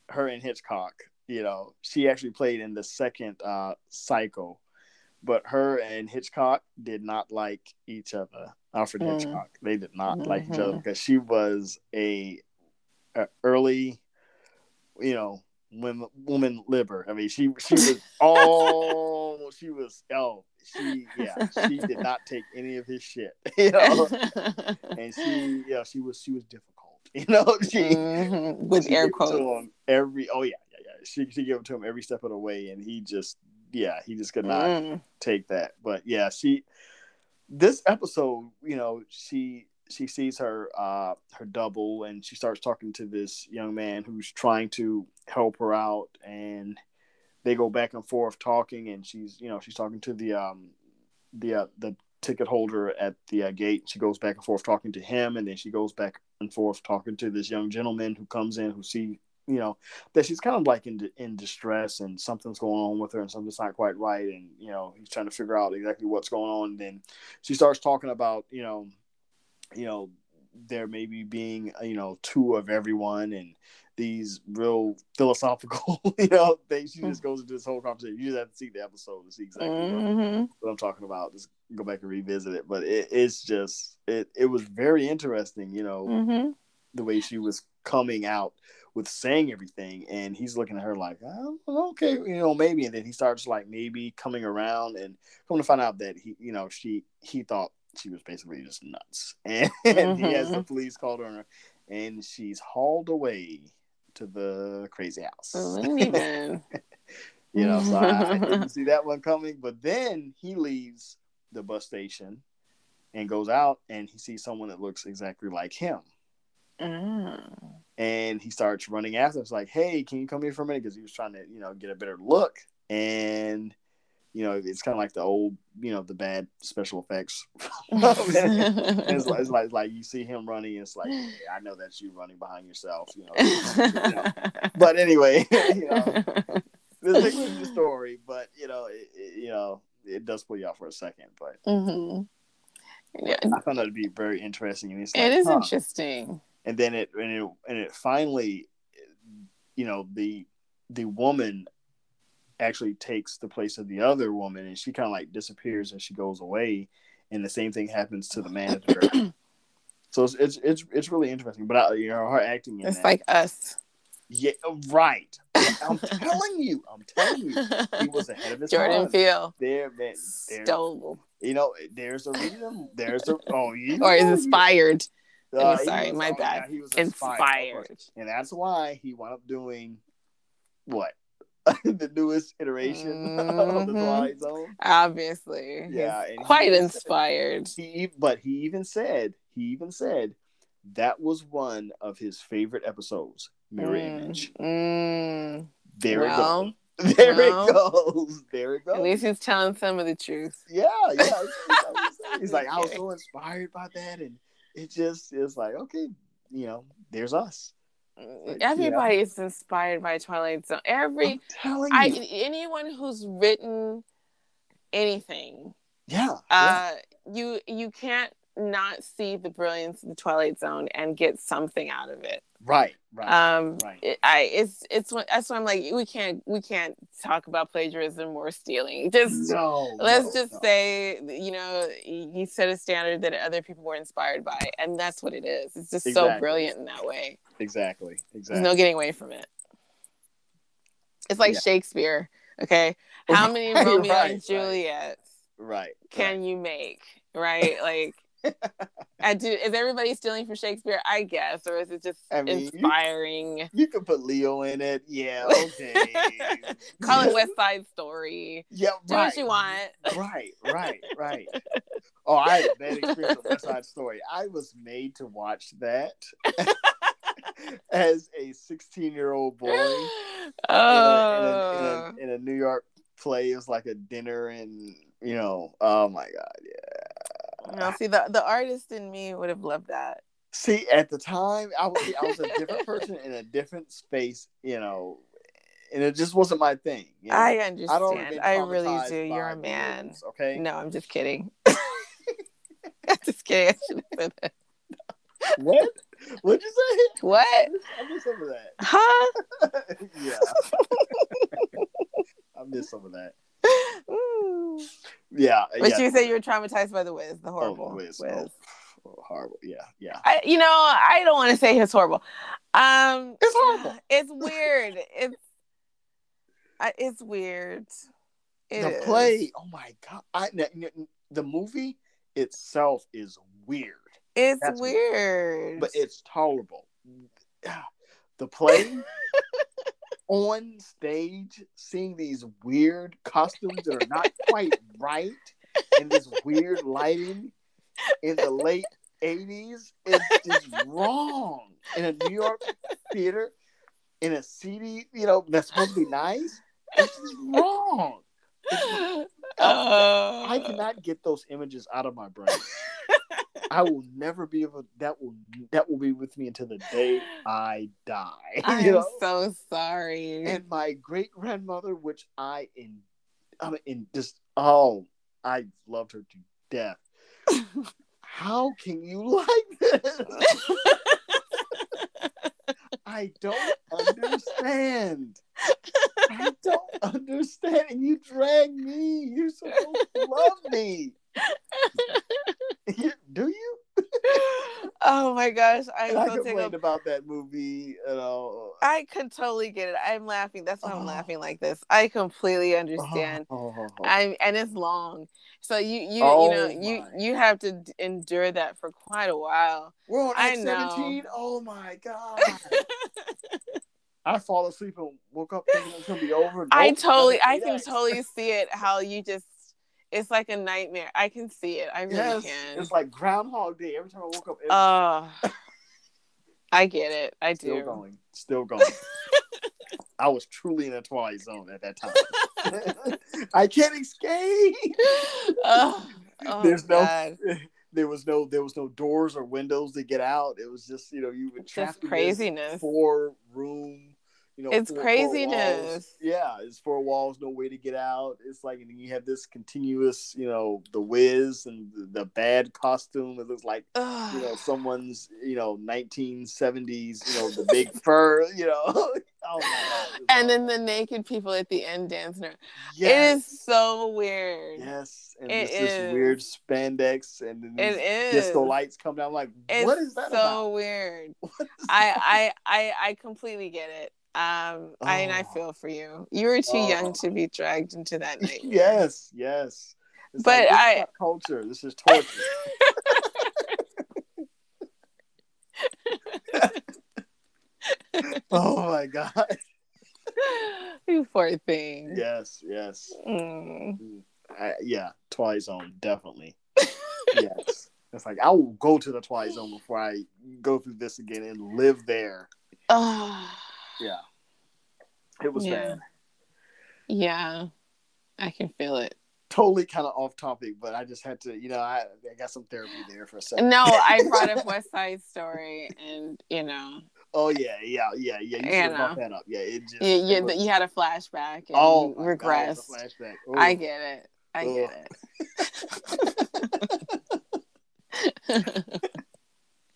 her and Hitchcock. You know, she actually played in the second uh, Psycho, but her and Hitchcock did not like each other. Alfred Mm. Hitchcock, they did not like each other Mhm. because she was a, a early, you know, women woman liver. I mean, she she was *laughs* all she was oh she yeah she did not take any of his shit, *laughs* you know, *laughs* and she yeah she was she was difficult, you know. She Mhm. with she air gave it to quotes. him every oh yeah yeah yeah she she gave it to him every step of the way, and he just yeah he just could not Mm. take that. But yeah, she this episode, you know, she she sees her uh her double and she starts talking to this young man who's trying to help her out and they go back and forth talking and she's you know she's talking to the um the uh, the ticket holder at the uh, gate she goes back and forth talking to him and then she goes back and forth talking to this young gentleman who comes in who see you know that she's kind of like in in distress and something's going on with her and something's not quite right and you know he's trying to figure out exactly what's going on. And then she starts talking about you know you know there maybe being you know two of everyone and these real philosophical *laughs* you know things. She just goes into this whole conversation. You just have to see the episode to see exactly what, Mhm. what i'm talking about. Just go back and revisit it. But it, it's just it, it was very interesting you know Mhm. the way she was coming out with saying everything and he's looking at her like oh, okay you know maybe and then he starts like maybe coming around and come to find out that he you know she he thought she was basically just nuts *laughs* and, he has the Mhm. police called on her and she's hauled away to the crazy house. *laughs* The you know so I, I didn't see that one coming but then he leaves the bus station and goes out and he sees someone that looks exactly like him Mm. and he starts running after us like hey can you come here for a minute because he was trying to you know get a better look and you know it's kind of like the old you know the bad special effects *laughs* it's, like, it's like like you see him running it's like hey, i know that's you running behind yourself you know, you *laughs* know. but anyway *laughs* you know this is the story but you know it, it, you know it does pull you out for a second but Mhm. Yeah, i found that to be very interesting and it's like, it is huh. interesting. And then it and it and it finally you know the the woman actually takes the place of the other woman and she kind of like disappears and she goes away. And the same thing happens to the manager. *clears throat* So it's it's it's, it's really interesting. But I, you know her acting in It's that, like us. yeah right. *laughs* I'm telling you i'm telling you. He was ahead of his Jordan time. Peele. There man, there stole. you know there's a reason there's a oh you or is inspired. He sorry, was- my oh, bad. he was inspired. Inspired. and that's why he wound up doing what *laughs* the newest iteration *laughs* of the Mhm. Twilight Zone. Obviously. Yeah, He's and he quite inspired. He, but he even said, he even said that was one of his favorite episodes. Mirror Mm, image. mm. There Well, *laughs* it goes. There well, it goes. There it goes. At least he's telling some of the truth. yeah, yeah. He's, he's- he's like, I was so inspired by that, and it just is like, okay, you know, there's us. Everybody is inspired by Twilight Zone. Every I'm telling I anyone who's written anything, yeah, yeah. uh, you you can't not see the brilliance of the Twilight Zone and get something out of it. Right, right, Um, right. it, I it's it's that's why I'm like we can't we can't talk about plagiarism or stealing. Just no, let's no, just no. say you know you set a standard that other people were inspired by, and that's what it is. It's just so brilliant in that way. exactly, Exactly. There's exactly. no getting away from it. It's like Yeah. Shakespeare. Okay, how many *laughs* Right, Romeo right, and Juliets right. can you make? Right, like. *laughs* I do. Is everybody stealing from Shakespeare? I guess, or is it just I mean, inspiring? You can put Leo in it. Yeah, *laughs* okay. Call it West Side Story. Yeah, Do what you want. Right, right, right. *laughs* Oh, I had a bad experience with West Side Story. I was made to watch that as a 16 year old boy in a, in, Oh, a, in, a, in a New York play. It was like a dinner, and you know, oh my god, yeah. No, see the the artist in me would have loved that. See, at the time, I was I was a different person in a different space, you know, and it just wasn't my thing. You know? I understand. been I really do. You're a man. okay. No, I'm just kidding. *laughs* I'm just kidding. I should have said that. What? What'd you say? What? I missed some of that. Huh? *laughs* yeah. *laughs* I missed some of that. Ooh. Yeah. But yeah. you say you were traumatized by the Wiz, the Oh, horrible Wiz. Wiz. Oh, oh, horrible. Yeah. Yeah. I, you know, I don't want to say it's horrible. Um, It's horrible. *sighs* It's weird. it's I, it's weird. It the is. play. Oh my god. I n- n- the movie itself is weird, It's that's weird. but it's tolerable. *sighs* The play *laughs* on stage, seeing these weird costumes that are not quite right, and this weird lighting in the late '80s is just wrong in a New York theater in a CD, you know, that's supposed to be nice. It's just wrong. It's- *laughs* Uh, I cannot get those images out of my brain. I will never be able. That will that will be with me until the day I die. *laughs* I'm you know? so sorry. And my great grandmother, which I in, I mean, in just oh, I loved her to death. *laughs* How can you like this? *laughs* I don't understand. I don't understand. And you drag me. You're supposed to love me. Do you? oh my gosh, *laughs* I'm And I so complained tickled. about that movie. You know. I could totally get it. I'm laughing. That's why I'm Oh. laughing like this. I completely uh-huh. understand. Oh. I'm and it's long. So you you Oh you know oh you my. you have to endure that for quite a while. We're on I Act know. 17. Oh my *laughs* god. I fall asleep and woke up thinking it's gonna be over. I totally I can totally see it how you just it's like a nightmare. I can see it. I really Yes, can. it's like Groundhog Day. Every time I woke up, it was Oh, *laughs* I get it. I do. still going, still going. *laughs* I was truly in a twilight zone at that time. *laughs* I can't escape. oh, oh, There's no- God. There was no, there was no doors or windows to get out. It was just, you know, you would Just trapped in this craziness. Four room, you know, It's craziness. Yeah, it's four walls, no way to get out. It's like, and then you have this continuous, you know, the whiz and the, the bad costume. It looks like Ugh. you know someone's you know 1970s you know the big fur you know *laughs* oh God. And then the naked people at the end dancing. yes, It is so weird. yes and It this, this weird spandex and then It these disco lights come down I'm like It's what is that so about weird. *laughs* What is I, I I I completely get it. Um, I and I Oh. feel for you. You were too Oh. young to be dragged into that *laughs* nightmare. yes yes It's But like, I- culture this is torture *laughs* oh my god *laughs* you poor thing. yes yes Mm. I, yeah, Twilight Zone, definitely. yes. It's like I will go to the Twilight Zone before I go through this again and live there. Oh, *sighs* Yeah. It was Yeah. bad. yeah. I can feel it. Totally kind of off topic, but I just had to, you know, I, I got some therapy there for a second. No, I *laughs* brought up West Side Story, and you know, Oh yeah, yeah, yeah, yeah. You You should have know. that up. Yeah, it just. you, it you, was- you had a flashback and oh you my God, regressed. the flashback. I get it. I Ugh. get it. *laughs*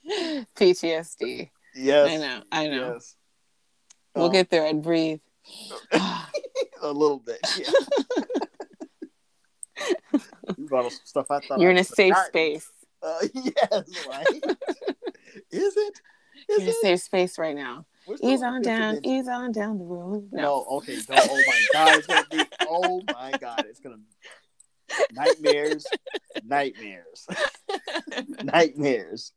*laughs* PTSD. Yes. I know. I know. Yes. We'll Um, get there and breathe. *sighs* a little bit. Yeah. *laughs* you brought some stuff I thought You're I in a safe forgot. space. Uh, *laughs* yes, right. Is it? Is You're in a it? safe space right now. Ease on down. dimension. Ease on down the road. No. okay. No, oh my god, it's gonna be. Oh my god, it's gonna nightmares, nightmares, *laughs* nightmares.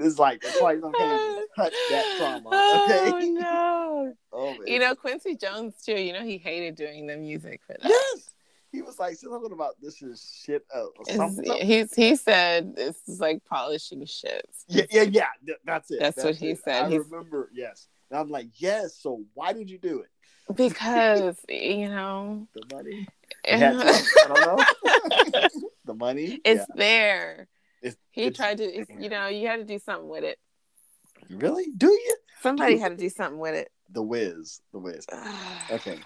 It's like it's like okay, touch that trauma. Oh, okay. Oh *laughs* no! Oh. You know Quincy Jones too. You know he hated doing the music for that. Yes. He was like something about this is shit. Or something. something. he's he said this is like polishing shit. Yeah, yeah, yeah. th- That's it. That's what he said. I He's- remember. Yes. And I'm like, yes. So why did you do it? because *laughs* you know The money. *laughs* To? I don't know. the money. it's Yeah. there. It's- he it's- tried to, it's, you know, you had to do something with it. Really? Do you? Somebody had to do something with it. The Wiz. The Wiz. *sighs* Okay.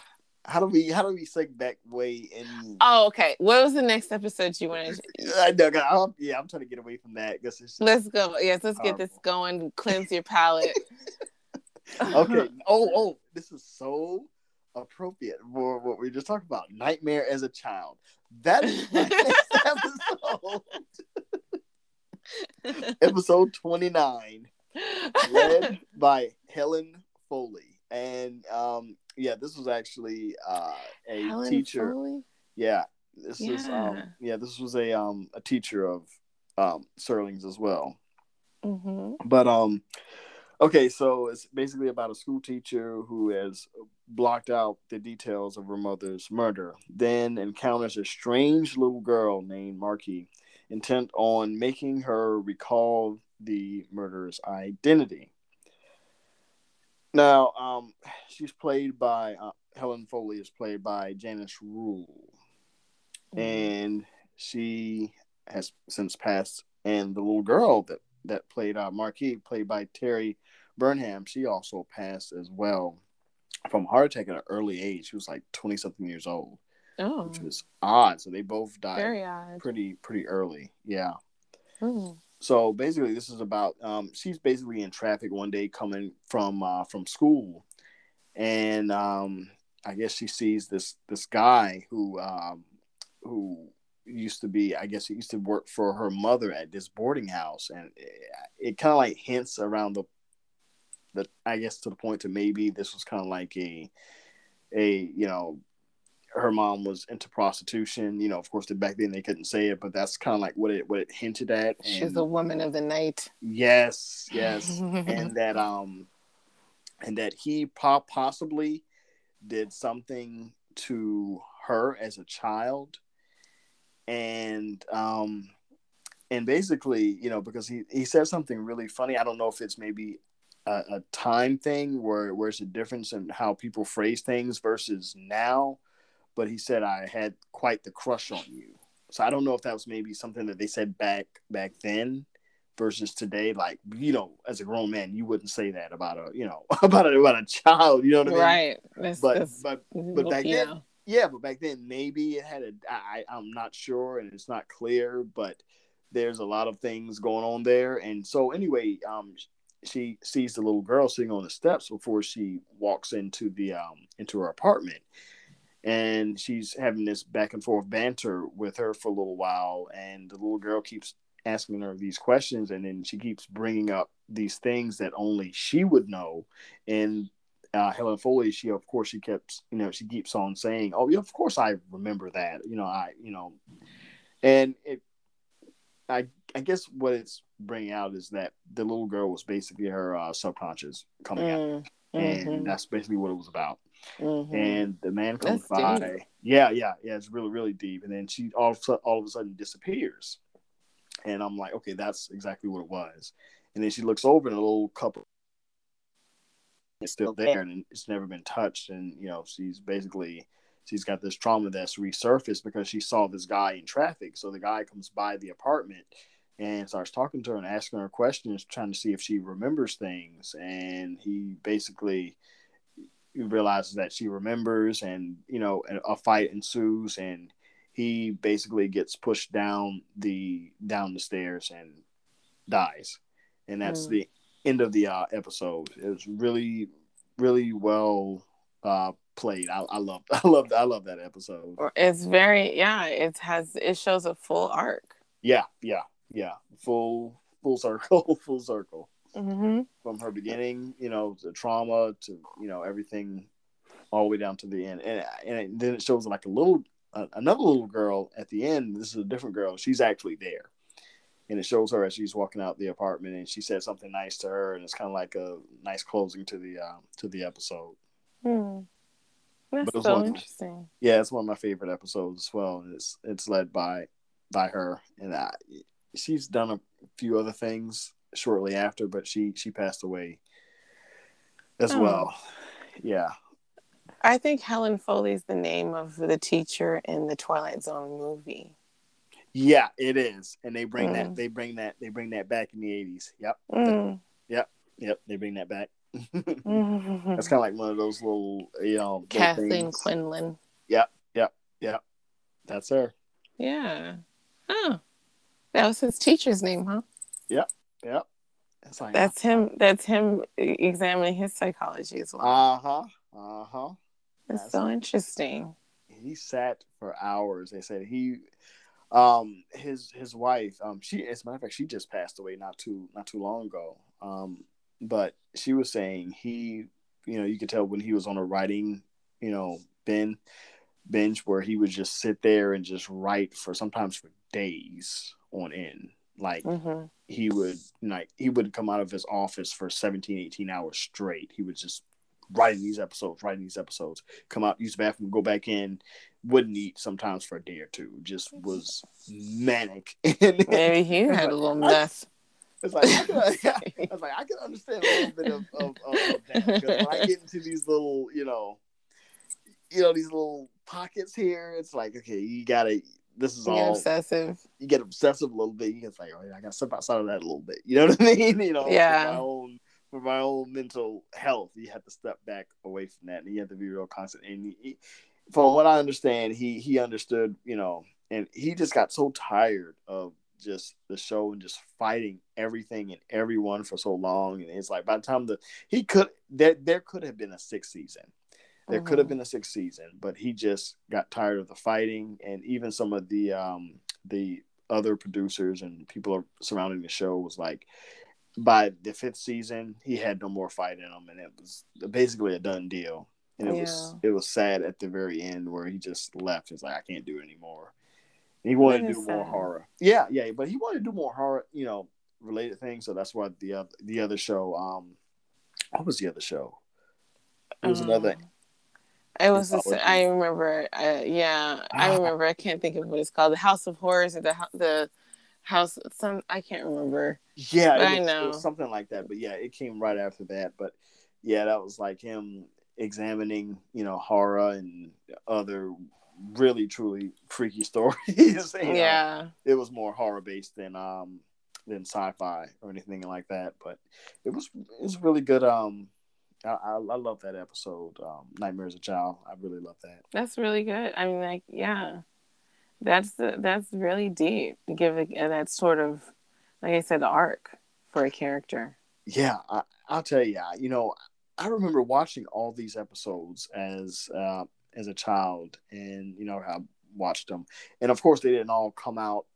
How do we? How do we seg back way in? Oh, okay. What was the next episode you wanted? *laughs* I know. I'm, yeah, I'm trying to get away from that because it's just, Let's go. Yes, let's get this going. Cleanse your palate. *laughs* *laughs* okay. Oh, oh, this is so appropriate for what we just talked about. Nightmare as a child. That is my next episode. *laughs* episode 29, led *laughs* by Helen Foley. And um, yeah, this was actually uh, a Helen teacher. Foley? Yeah, this is um, Yeah. yeah, this was a um, a teacher of um, Serling's as well. Mhm. But um okay, so it's basically about a school teacher who has blocked out the details of her mother's murder, then encounters a strange little girl named Marky, intent on making her recall the murderer's identity. Now, um, she's played by uh, Helen Foley is played by Janice Rule, and she has since passed. And the little girl that that played uh, Marky, played by Terry Burnham, she also passed as well from a heart attack at an early age. She was like twenty something years old, Oh, which was odd. So they both died very odd. pretty pretty early. Yeah. Mm. So basically, this is about um, she's basically in traffic one day coming from uh, from school, and um, I guess she sees this this guy who um, who used to be I guess he used to work for her mother at this boarding house, and it, it kind of like hints around the the I guess to the point to maybe this was kind of like a a you know her mom was into prostitution. You know, of course, back then they couldn't say it, but that's kind of like what it what it hinted at. She's a woman of the night. Yes, yes, and *laughs* that um, and that he po- possibly did something to her as a child, and um, and basically, you know, because he he said something really funny. I don't know if it's maybe a, a time thing where where it's a difference in how people phrase things versus now, but he said I had quite the crush on you. So I don't know if that was maybe something that they said back back then versus today. Like you know, as a grown man, you wouldn't say that about a you know *laughs* about a, about a child. You know what I mean? Right. That's, But that's, but but back you then, yeah, but back then maybe it had a. I I'm not sure, and it's not clear, but there's a lot of things going on there. And so anyway, um, she sees the little girl sitting on the steps before she walks into the um into her apartment, and she's having this back and forth banter with her for a little while, and the little girl keeps asking her these questions, and then she keeps bringing up these things that only she would know, and uh, Helen Foley, she of course she kept, you know, she keeps on saying, "Oh, yeah, of course I remember that," you know, I, you know, and it, I, I guess what it's bringing out is that the little girl was basically her uh, subconscious coming out, Mm, and that's basically what it was about. Mhm. And the man comes That's by, deep. yeah, yeah, yeah, it's really, really deep, and then she all of a sudden, all of a sudden disappears, and I'm like, okay, that's exactly what it was, and then she looks over and a little couple it's still there and it's never been touched. And you know she's basically she's got this trauma that's resurfaced because she saw this guy in traffic. So the guy comes by the apartment and starts talking to her and asking her questions trying to see if she remembers things. And he basically realizes that she remembers and you know a fight ensues and he basically gets pushed down the down the stairs and dies, and that's Mm. the end of the uh, episode. It was really, really well uh, played. I, I love, *laughs* I love, I love that episode. It's very yeah. It has it shows a full arc. Yeah, yeah, yeah. Full, full circle, *laughs* full circle. Mm-hmm. from her beginning, you know, the trauma to you know everything, all the way down to the end, and and then it shows like a little uh, another little girl at the end. This is a different girl. She's actually there, and it shows her as she's walking out the apartment, and she said something nice to her, and it's kind of like a nice closing to the uh, to the episode. Hmm. That's But it was so one- interesting. Yeah, it's one of my favorite episodes as well, it's it's led by by her, and I, she's done a few other things shortly after, but she she passed away as Oh. well. Yeah, I think Helen Foley's the name of the teacher in the Twilight Zone movie. yeah, it is, and they bring Mm. that they bring that they bring that back in the eighties. Yep, Mm. yep, they bring that back. *laughs* Mhm. That's kind of like one of those little, you know, Kathleen. Quinlan. That's her. Yeah. Oh, that was his teacher's name, huh? Yep. It's like That's him. That's him examining his psychology as well. uh huh, uh huh. That's so interesting. he sat for hours. They said he, um, his his wife, um, she as a matter of fact, she just passed away not too not too long ago. Um, but she was saying he, you know, you could tell when he was on a writing, you know, bin bench where he would just sit there and just write for sometimes for days on end. Like hmm he would like he would come out of his office for 17 18 hours straight. He would just writing these episodes writing these episodes come out use the bathroom go back in wouldn't eat sometimes for a day or two. Just was manic. *laughs* And Maybe he had a little mess. it's like I, could, *laughs* I was like I can understand a little bit of, of, of, of that because when I get into these little you know you know these little pockets here it's like okay you gotta this is You're all obsessive. you get obsessive a little bit. You can say, "Oh, yeah, I got to step outside of that a little bit." *laughs* You know what I mean? You know, Yeah. For my own, for my own mental health, you have to step back away from that, and you have to be real constant. And he, he- from what I understand, he he understood, you know, and he just got so tired of just the show and just fighting everything and everyone for so long. And it's like by the time the he could there there could have been a sixth season. There could have Mhm. been a sixth season, but he just got tired of the fighting, and even some of the um, the other producers and people surrounding the show was like, by the fifth season, he had no more fight in him, and it was basically a done deal. And it was it was sad at the very end where he just left. It's like I can't do it anymore. And he wanted to do more horror. Yeah, yeah, but he wanted to do more horror, you know, related things. So that's why the other the other show. Um, what was the other show? It was another Um, It was. Just, I remember. Uh, yeah, I Ah. remember. I can't think of what it's called. The House of Horrors or the the House. Some I can't remember. Yeah, it I know. was something like that. But yeah, it came right after that. But yeah, that was like him examining, you know, horror and other really truly freaky *laughs* stories. know. Yeah. it was more horror based than um than sci-fi or anything like that. But it was it was really good. Um, I I, I love that episode. Um, Nightmare as a Child. I really love that. That's really good. I mean, like, yeah, that's the, that's really deep to give it that sort of, like I said, the arc for a character. Yeah, I, I'll tell you. You know, I remember watching all these episodes as uh, as a child, and you know, I watched them, and of course, they didn't all come out,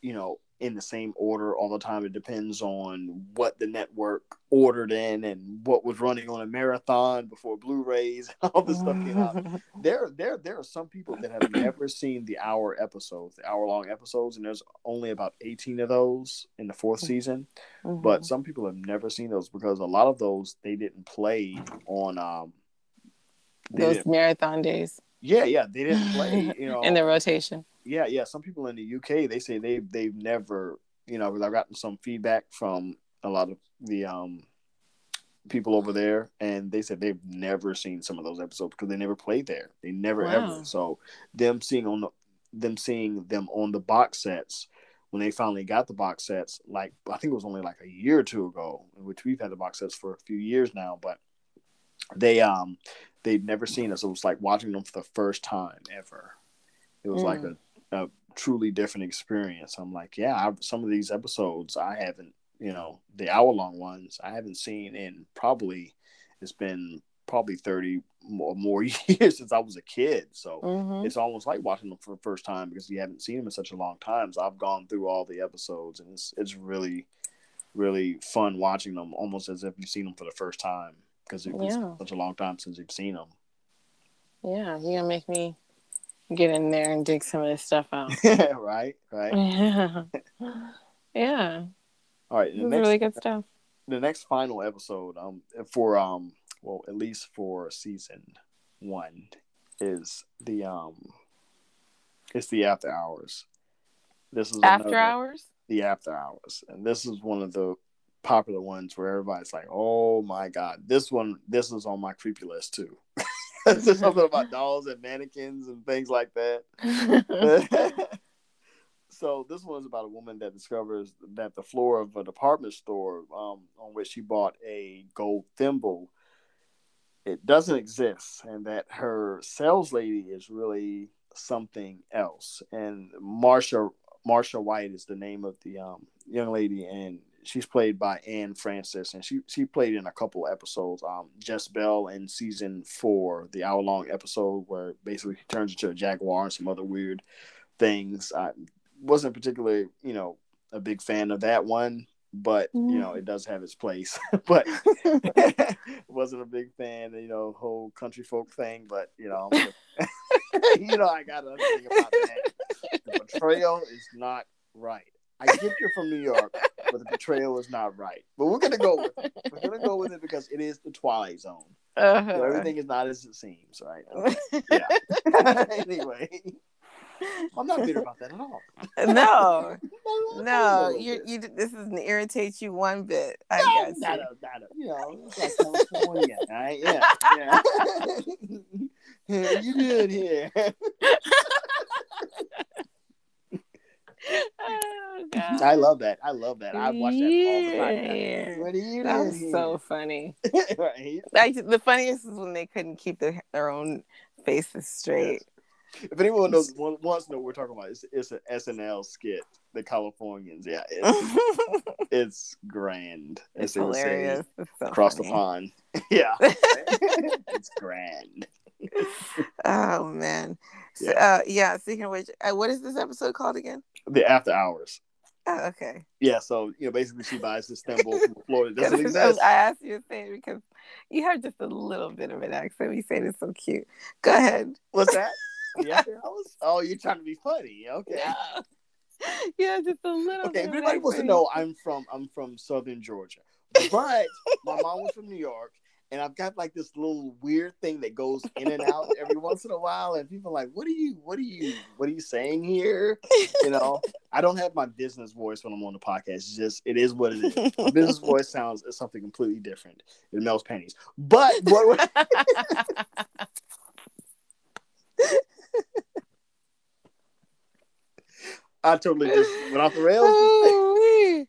you know, in the same order all the time. It depends on what the network ordered in and what was running on a marathon before Blu-rays. *laughs* All this stuff came out. *laughs* There, there, there are some people that have never seen the hour episodes, the hour-long episodes, and there's only about eighteen of those in the fourth season Mhm. but some people have never seen those because a lot of those they didn't play on um those marathon days yeah yeah they didn't play *laughs* you know in the rotation. Yeah yeah some people in the uk they say they they've never you know i've gotten some feedback from a lot of the um people over there and they said they've never seen some of those episodes because they never played there. They never Wow. ever so them seeing on the them seeing them on the box sets when they finally got the box sets like i think it was only like a year or two ago which we've had the box sets for a few years now but they um they'd never seen us. It was like watching them for the first time ever. It was like a a truly different experience. I'm like, yeah, I, some of these episodes I haven't, you know, the hour long ones I haven't seen in probably it's been probably 30 more, more *laughs* years since I was a kid. So Mhm. it's almost like watching them for the first time because you haven't seen them in such a long time. So I've gone through all the episodes and it's it's really really fun watching them almost as if you've seen them for the first time because it's Yeah. such a long time since you've seen them. Yeah, you're gonna make me get in there and dig some of this stuff out. *laughs* right, right. yeah. *laughs* yeah. All right. The next, really good stuff. the next final episode, um, for um, well, at least for season one, is the um, it's the after hours. This is After another- hours? the after hours, and this is one of the popular ones where everybody's like, "Oh my god, this one, this is on my creepy list too." *laughs* *laughs* Something about dolls and mannequins and things like that. *laughs* *laughs* so this one is about a woman that discovers that the floor of a department store um, on which she bought a gold thimble it doesn't exist and that her sales lady is really something else and marsha marsha white is the name of the um, young lady and she's played by anne francis and she she played in a couple episodes um Jess-Belle in season four the hour long episode where basically she turns into a jaguar and some other weird things. I wasn't particularly you know a big fan of that one but you know it does have its place. *laughs* But *laughs* wasn't a big fan of you know whole country folk thing but you know *laughs* you know i gotta think about that. The betrayal is not right. I get you're from new york but the betrayal is not right but we're gonna go with it we're gonna go with it because it is the twilight zone Uh-huh. so everything is not as it seems right *laughs* yeah *laughs* anyway i'm not bitter about that at all no, *laughs* no, you you this doesn't irritate you one bit. I No, got not you. a, not a, you know, like California, right? Yeah, yeah. yeah you good here? Oh, *laughs* I love that. I love that. I watch that all the Yeah. time. What are you That doing was so funny. *laughs* right. Like the funniest is when they couldn't keep their, their own faces straight. If anyone knows, wants to know what we're talking about, it's, it's an SNL skit. The Californians, yeah, it's, *laughs* it's grand. as it's they would say, hilarious. It's so across funny. the pond. Yeah, it's grand. *laughs* Oh man. So, Yeah. uh, yeah. Speaking of which, uh, what is this episode called again? The after hours. Oh, okay. Yeah, so you know, basically, she buys this thimble from *laughs* Florida. Yeah, doesn't exist. I asked you to say it because you have just a little bit of an accent. You say it's so cute. Go ahead. What's that? *laughs* The after hours? Oh, you're trying to be funny. Okay. Yeah. Yeah, just a little. Okay. If wants to know, I'm from I'm from Southern Georgia, but my mom was from New York, and I've got like this little weird thing that goes in and out *laughs* every once in a while, and people are like, "What are you? What are you? What are you saying here?" You *laughs* know, I don't have my business voice when I'm on the podcast. It's just it is what it is. My business *laughs* voice sounds is something completely different. It melts pennies, but what? I totally just went off the rails. Ooh-wee.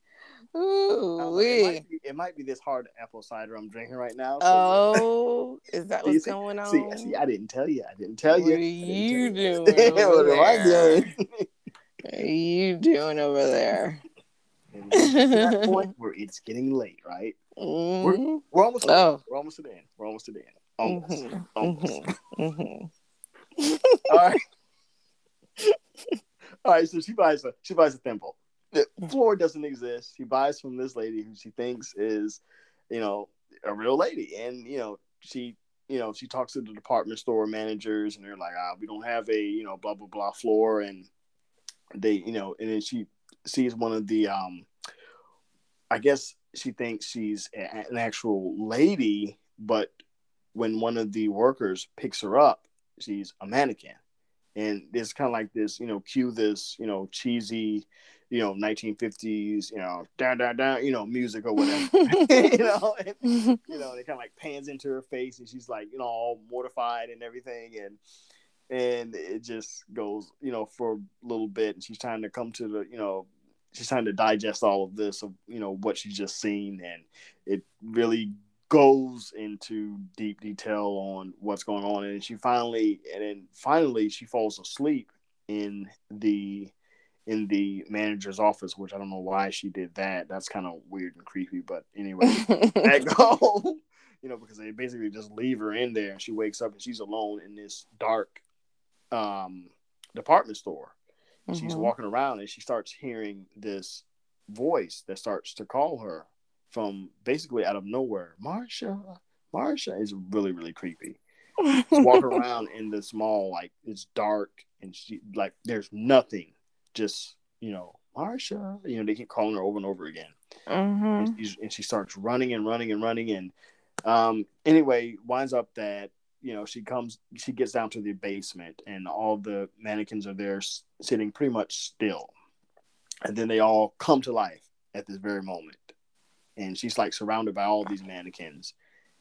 Um, it, might be, it might be this hard apple cider I'm drinking right now. so- Oh, is that *laughs* what's see, going on? See, see, I didn't tell you. I didn't tell you. *laughs* what you. are I didn't you doing? what am I doing? *laughs* what are you doing over there? And we get to that point where it's getting late, right? Mhm. We're almost. Oh. We're almost to the end. We're almost to the end. Almost. Mhm. Almost. Mhm. All right. All right. So she buys a she buys a thimble. The floor doesn't exist. He buys from this lady who she thinks is, you know, a real lady, and you know she. You know, she talks to the department store managers, and they're like, "Ah, we don't have a you know blah blah blah floor," and they, you know, and then she sees one of the, um, I guess she thinks she's an actual lady, but when one of the workers picks her up, she's a mannequin. And it's kind of like this, you know, cue this, you know, cheesy, you know, 1950s, you know, down, down, down, you know, music or whatever. *laughs* *laughs* you know, and, mm-hmm. you know, it kind of like pans into her face and she's like, you know, all mortified and everything. And, and it just goes, you know, for a little bit. And she's trying to come to the, you know, she's trying to digest all of this of, you know, what she's just seen. And it really goes into deep detail on what's going on and she finally and then finally she falls asleep in the in the manager's office, which I don't know why she did that. That's kind of weird and creepy. But anyway, *laughs* that go. *laughs* you know, because they basically just leave her in there, and she wakes up and she's alone in this dark um, department store. And She's walking around and she starts hearing this voice that starts to call her from basically out of nowhere. Marsha, Marsha is really really creepy. She's walking *laughs* around in this mall like it's dark and she like there's nothing, just you know Marsha. You know they keep calling her over and over again. Mhm. and, she's, and she starts running and running and running. And um anyway winds up that you know she comes she gets down to the basement and all the mannequins are there sitting pretty much still. And then they all come to life at this very moment. And she's like surrounded by all these mannequins.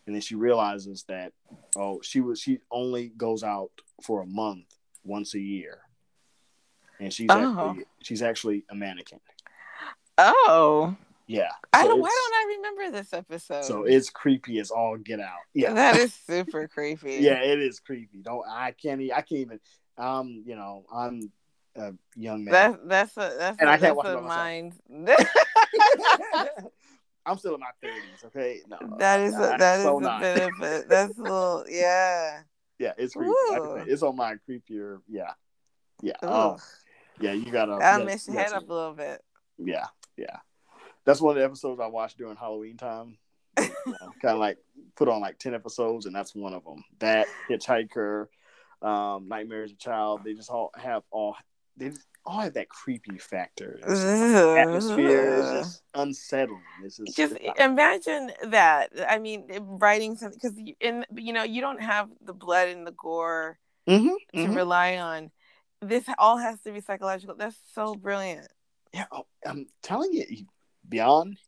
And then she realizes that oh she was she only goes out for a month once a year and she's Oh. actually she's actually a mannequin Oh, yeah I don't. Why don't I remember this episode? So it's creepy as all get out. Yeah, *laughs* that is *laughs* super creepy. yeah, it is creepy. Don't I can't I can't even. Um, you know, I'm a young man. That's that's a that's And a, I can't that's watch a mind. *laughs* I'm still in my thirties. Okay, no, that is a, that is so a not. bit of it. That's a little yeah. Yeah, it's creepy. Ooh. It's on my creepier. Yeah, yeah. Oh. Yeah. You gotta. That'll yeah, mess your you head up a little bit. Yeah, yeah. That's one of the episodes I watched during Halloween time. *laughs* Kind of like put on like ten episodes, and that's one of them. That Hitchhiker, um, Nightmare as a Child. They just all have all they just all have that creepy factor. Atmosphere is just unsettling. Just, imagine that. I mean, writing something because in you know you don't have the blood and the gore Mhm, to mhm. rely on. This all has to be psychological. That's so brilliant. yeah, oh, I'm telling you, beyond,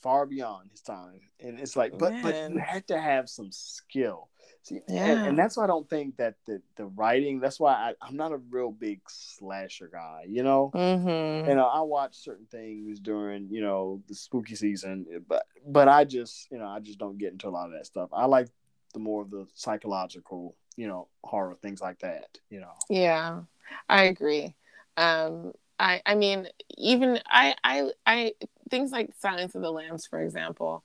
far beyond his time, and it's like, but but you had to have some skill. See, and, and that's why I don't think that the the writing. That's why I, I'm not a real big slasher guy. You know, Mm-hmm. you know, I watch certain things during you know the spooky season, but but I just you know I just don't get into a lot of that stuff. I like the more of the psychological, you know, horror things like that. You know. Yeah, I agree. Um, I I mean, even I I I things like Silence of the Lambs, for example.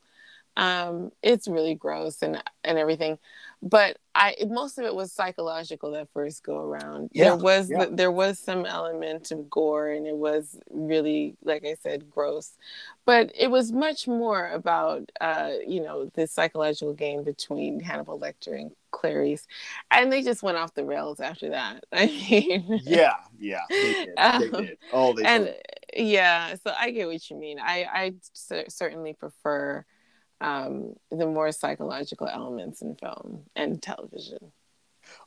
Um, it's really gross and and everything, but I most of it was psychological that first go around. Yeah, there was yeah. there was some element of gore and it was really like I said gross, but it was much more about uh you know the psychological game between Hannibal Lecter and Clarice, and they just went off the rails after that. *laughs* I mean, Yeah, yeah, they did. *laughs* They Um, did. Oh, they and totally- yeah so i get what you mean i i cer- certainly prefer um the more psychological elements in film and television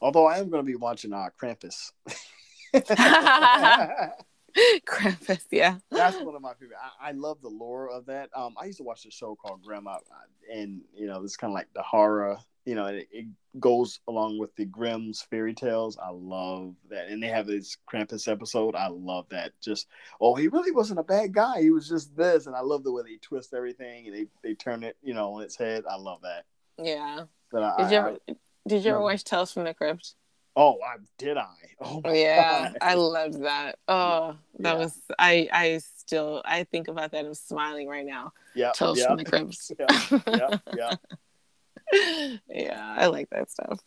Although I am going to be watching uh, Krampus. *laughs* *laughs* *laughs* *laughs* Krampus, yeah That's one of my favorite. I, I love the lore of that. Um, I used to watch the show called Grimm, uh, and you know, it's kind of like the horror. You know, it, it goes along with the Grimm's fairy tales. I love that, and they have this Krampus episode. I love that. Just oh, he really wasn't a bad guy. He was just this, and I love the way they twist everything and they they turn it, you know, on its head. I love that. yeah But I, did you I- ever did you ever no. watch tales from the crypt oh, I did I. Oh my yeah God. i loved that oh that Yeah. was i i still i think about that i'm smiling right now yeah, tales yeah, from the crypt yeah, yeah, yeah. yeah i like that stuff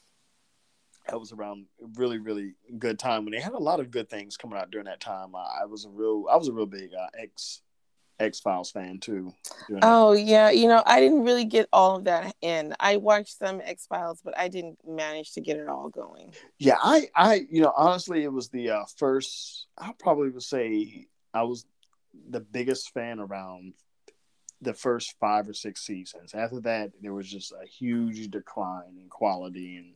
that was around really really good time when they had a lot of good things coming out during that time. I, I was a real I was a real big uh, X X Files fan too. Oh yeah, you know, I didn't really get all of that in. I watched some X Files, but I didn't manage to get it all going. Yeah, I I you know honestly it was the uh, first I probably would say I was the biggest fan around the first five or six seasons. After that, there was just a huge decline in quality and.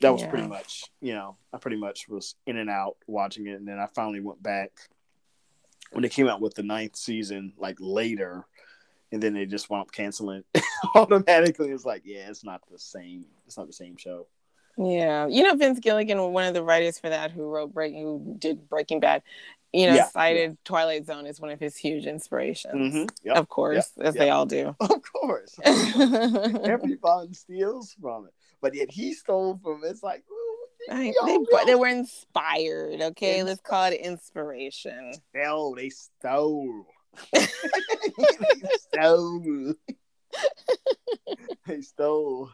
That was pretty much, you know, I pretty much was in and out watching it, and then I finally went back when they came out with the ninth season, like later, and then they just wound up canceling it *laughs* automatically. It's like, yeah, it's not the same. It's not the same show. Yeah, you know, Vince Gilligan, one of the writers for that, who wrote Breaking, who did Breaking Bad, you know, Yeah, cited Twilight Zone as one of his huge inspirations. Mm-hmm. Yep. Of course, as they all do. *laughs* Of course. *laughs* Everyone steals from it. But yet he stole from it. It's like, I, Yo, they, yo. they were inspired. Okay, let's call it inspiration. Hell, they stole. *laughs* they stole. they stole.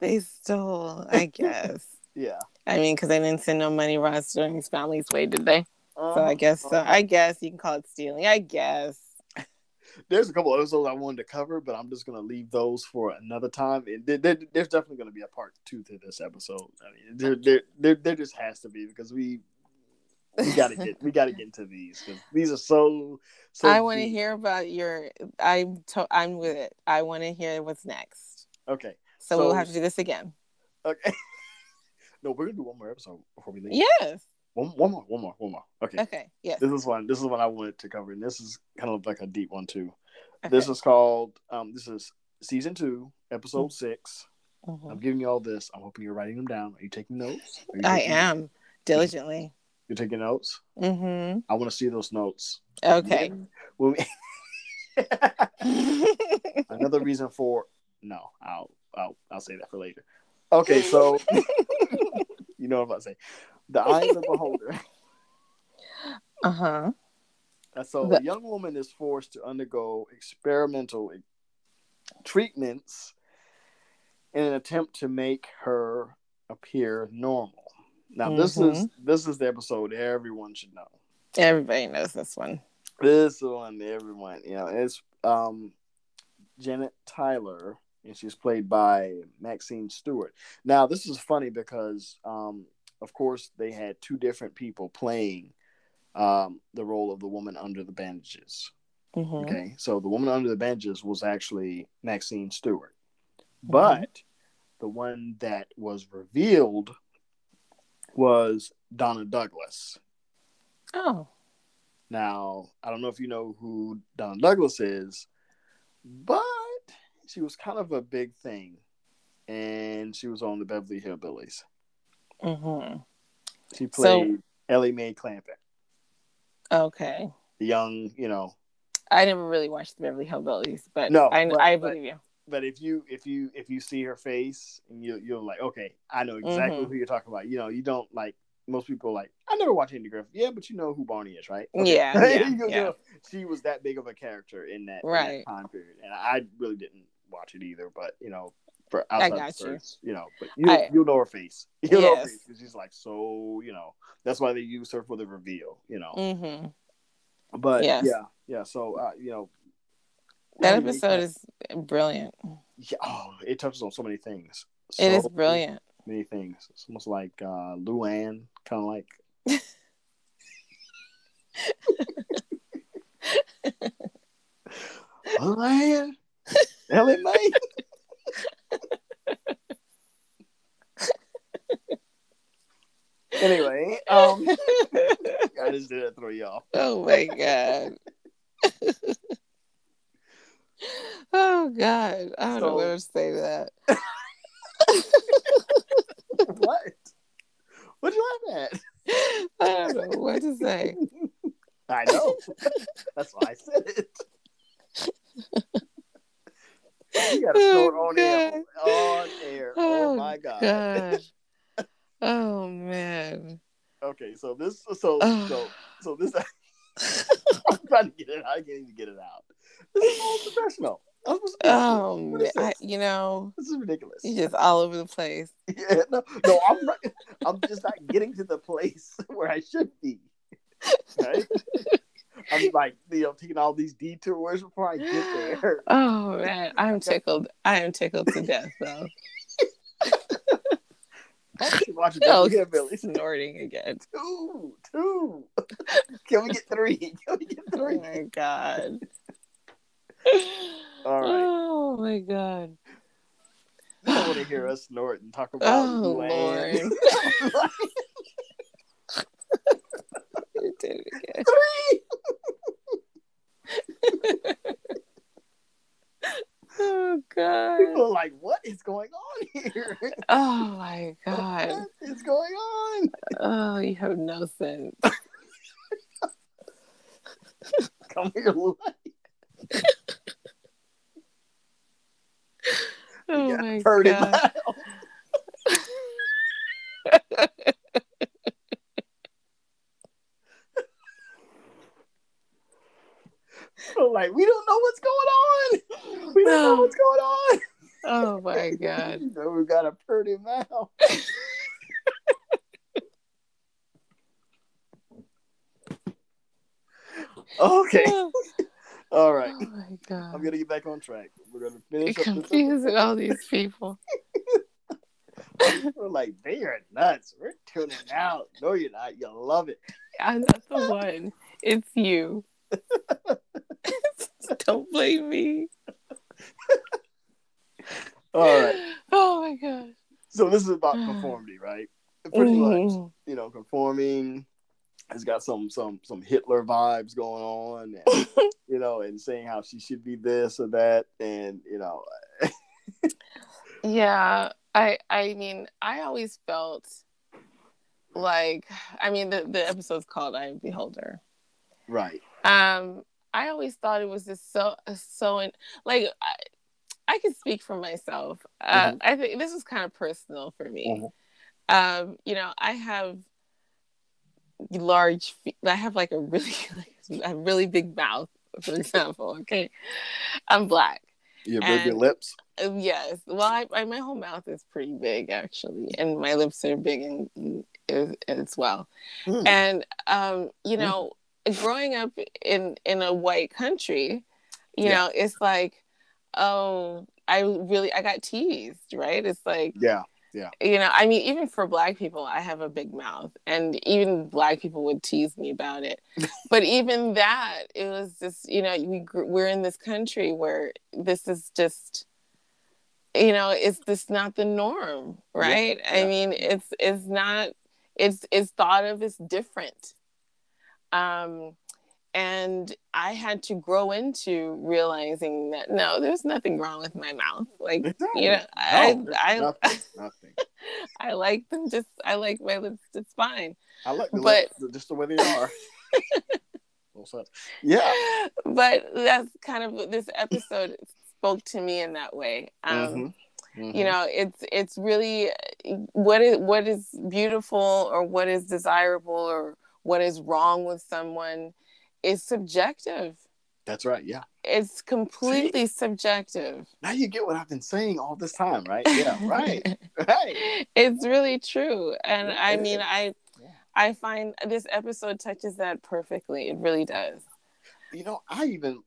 They stole, I guess. *laughs* Yeah. I mean, because they didn't send no money Ross his family's way, did they? So I uh-huh. guess so. I guess you can call it stealing. I guess. There's a couple episodes I wanted to cover, but I'm just gonna leave those for another time. And there, there- there's definitely gonna be a part two to this episode. I mean, there, there, there, there just has to be because we we gotta get we gotta get into these because these are so. so I want to hear about your. I'm. To, I'm with it. I want to hear what's next. Okay. So, So- we'll have to do this again. Okay. *laughs* no, we're gonna do one more episode before we leave. Yes. One, one more. One more. One more. Okay. Okay. Yes. This is one. This is one I wanted to cover, and this is kind of like a deep one too. Okay. This is called. Um, this is season two, episode six. Mhm. I'm giving you all this. I'm hoping you're writing them down. Are you taking notes? You I taking- am diligently. You're taking notes. Mm-hmm. I want to see those notes. Okay. When we- *laughs* Another reason for no, I'll I'll I'll say that for later. Okay, so *laughs* *laughs* you know what I'm about to say. The *laughs* eye of the beholder. uh huh. Uh, So The- a young woman is forced to undergo experimental treatments in an attempt to make her appear normal. Now this is this is the episode everyone should know. Everybody knows this one. This one everyone, you know, it's um Janet Tyler and she's played by Maxine Stewart. Now this is funny because um of course they had two different people playing um the role of the woman under the bandages. Mhm. Okay, so the woman under the bandages was actually Maxine Stewart, but the one that was revealed was Donna Douglas. Oh. Now, I don't know if you know who Donna Douglas is, but she was kind of a big thing, and she was on the Beverly Hillbillies. Mm-hmm. She So- played Ellie Mae Clampett, Okay. the young, you know, I never really watched the Beverly Hillbillies, but No, I, but- I but- believe you. but if you if you if you see her face and you you're like okay i know exactly Mhm. who you're talking about you know you don't like most people are like i never watched andy griffith yeah but you know who barney is right Yeah, *laughs* yeah, You yeah. she was that big of a character in that, in that time period and i really didn't watch it either but you know for I outside got the you. you know but you I- you'll know her face *laughs* you'll know her Yes. face 'cause she's like so you know that's why they use her for the reveal you know Mm-hmm. but Yes. yeah yeah so uh, you know That episode is brilliant. yeah, oh, it touches on so many things. It is So brilliant. Many things. It's almost like uh, Luann, kind of like. *laughs* *laughs* Luann, Ellie Mae. *laughs* anyway, um, I just did it throw you off. *laughs* oh my god. *laughs* oh god. I don't know So- where to say to that. what? What'd you laugh at? I don't know what to say. I know. That's why I said it. You got to snort on air. On air. Oh, oh my god. God. *laughs* Oh man. Okay, so this, so, Ugh. so, so this. *laughs* I'm trying to get it. out. I can't even get it out. This is all professional. I'm supposed Oh what man. is I, you know, This is ridiculous. you're just all over the place. *laughs* Yeah, no, no, I'm not, I'm just not getting to the place where I should be. Right? *laughs* I'm like, you know, taking all these detours before I get there. *gasps* Oh man, I'm tickled. I am tickled to death though. *laughs* I should watch *laughs* Oh, Hillbillies. snorting again. Two, two. Can we get three? Can we get Oh three? my god. All right. Oh my god. I want to hear us snort and talk about *sighs* Oh Luann. Did it again. Oh god. People are like, what is going on here? Oh my *laughs* god. What is going on? Oh, you have no sense. *laughs* Come here, Luann. *laughs* Oh my god. So like we don't know what's going on. *laughs* We don't know what's going on. Oh my *laughs* god. Know, we got a pretty mouth. *laughs* okay. Oh All right. Oh my god. I'm gonna get back on track. We're gonna finish You're confusing all these people. We're like, they are nuts. We're tuning out. No, you're not. You love it. I'm not the one. It's you. *laughs* Don't blame me. *laughs* All right. Oh my god. So this is about *sighs* conformity, right? Pretty much, Mhm. you know, conforming. It's got some some some Hitler vibes going on, and, *laughs* you know, and saying how she should be this or that, and you know, Yeah, I I mean, I always felt like I mean the the episode's called I Am Beholder. right? Um I always thought it was just so so in, like I, I can speak for myself. Uh, Mhm. I think this is kind of personal for me. Mhm. Um, you know, I have large. fe- I have like a really, *laughs* like, a really big mouth, for example. Okay, I'm black. You have bigger And- lips. Um, yes. Well, I, I, my whole mouth is pretty big actually, and my lips are big and, and as well. Hmm. And um, you know, growing up in in a white country, you Yeah. know, it's like, oh, I really I got teased, right? It's like yeah, yeah. you know, I mean, even for black people, I have a big mouth, and even black people would tease me about it. *laughs* but even that, it was just, you know, we we're in this country where this is just, you know, it's just not the norm, right? I yeah. mean, it's it's not, it's it's thought of as different, um, and I had to grow into realizing that no, there's nothing wrong with my mouth, like Exactly. you know, I No, there's I nothing, *laughs* nothing. I like them just I like my lips it's fine. I like the But- lips just the way they are. *laughs* Yeah. But that's kind of this episode spoke to me in that way. Um Mhm. Mhm. you know, it's it's really what is what is beautiful or what is desirable or what is wrong with someone is subjective. That's right. Yeah. It's completely subjective. Now you get what I've been saying all this time, right? *laughs* Yeah. Right. right. it's really true and Yeah, i mean i Yeah. i find this episode touches that perfectly it really does You know, I even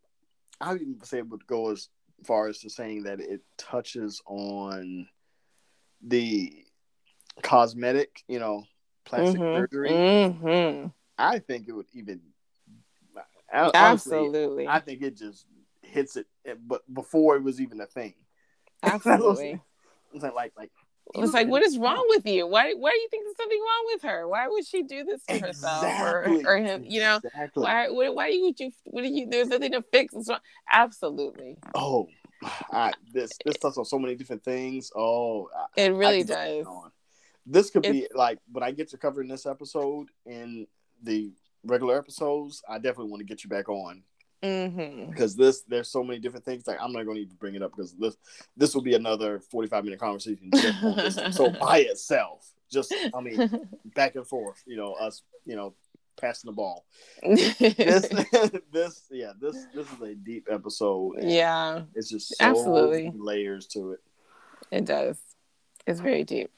I even say would go as far as to saying that it touches on the cosmetic, you know, plastic Mhm. surgery. Mhm. I think it would even honestly, absolutely I think it just hits it, but before it was even a thing. *laughs* absolutely It's like like like it's like what is wrong with you why why do you think there's something wrong with her why would she do this to herself or, or him you know exactly. why why would you what did you there's nothing to fix absolutely Oh, I, this this touches on so many different things. Oh, I, it really does. This could be like when I get to covering this episode in the regular episodes. I definitely want to get you back on hmm because this there's so many different things. Like I'm not going to even bring it up because this this will be another 45 minute conversation just on this *laughs* episode by itself. Just I mean *laughs* back and forth. You know us. You know passing the ball. This *laughs* this yeah this this is a deep episode. yeah It's just so Absolutely. layers to it. It does. It's very deep.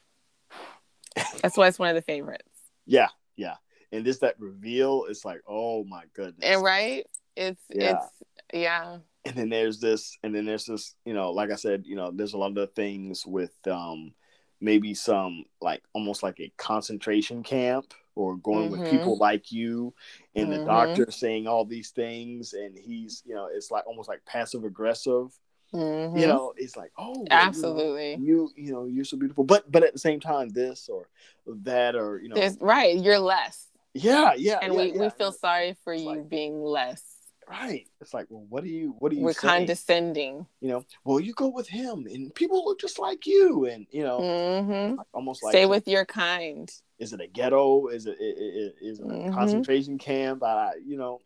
*laughs* That's why it's one of the favorites. Yeah, yeah. And this that reveal, it's like, oh my goodness. And right? It's Yeah. it's yeah. and then there's this and then there's this you know like i said you know there's a lot of things with um maybe some like almost like a concentration camp or going with Mhm. people like you and the Mhm. doctor saying all these things and he's you know it's like almost like passive aggressive Mhm. you know it's like oh well, you Absolutely. you you know you're so beautiful but but at the same time this or that or you know There's right, you're less. yeah yeah And yeah, we, we feel sorry for It's you like- being less. right it's like well what do you what do you We're saying? condescending. you know, well, you go with him, and people look just like you, and you know, hmm almost like Stay with your kind. is it a ghetto? Is it i- i- it a Mhm. concentration camp? I, you know,